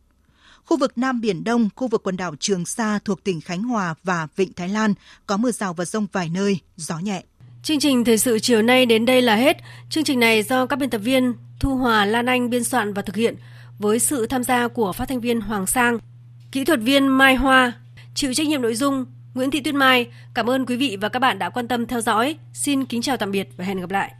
Khu vực Nam Biển Đông, khu vực quần đảo Trường Sa thuộc tỉnh Khánh Hòa và Vịnh Thái Lan có mưa rào và rông vài nơi, gió nhẹ. Chương trình thời sự chiều nay đến đây là hết. Chương trình này do các biên tập viên Thu Hòa, Lan Anh biên soạn và thực hiện với sự tham gia của phát thanh viên Hoàng Sang, kỹ thuật viên Mai Hoa, chịu trách nhiệm nội dung Nguyễn Thị Tuyết Mai. Cảm ơn quý vị và các bạn đã quan tâm theo dõi. Xin kính chào tạm biệt và hẹn gặp lại.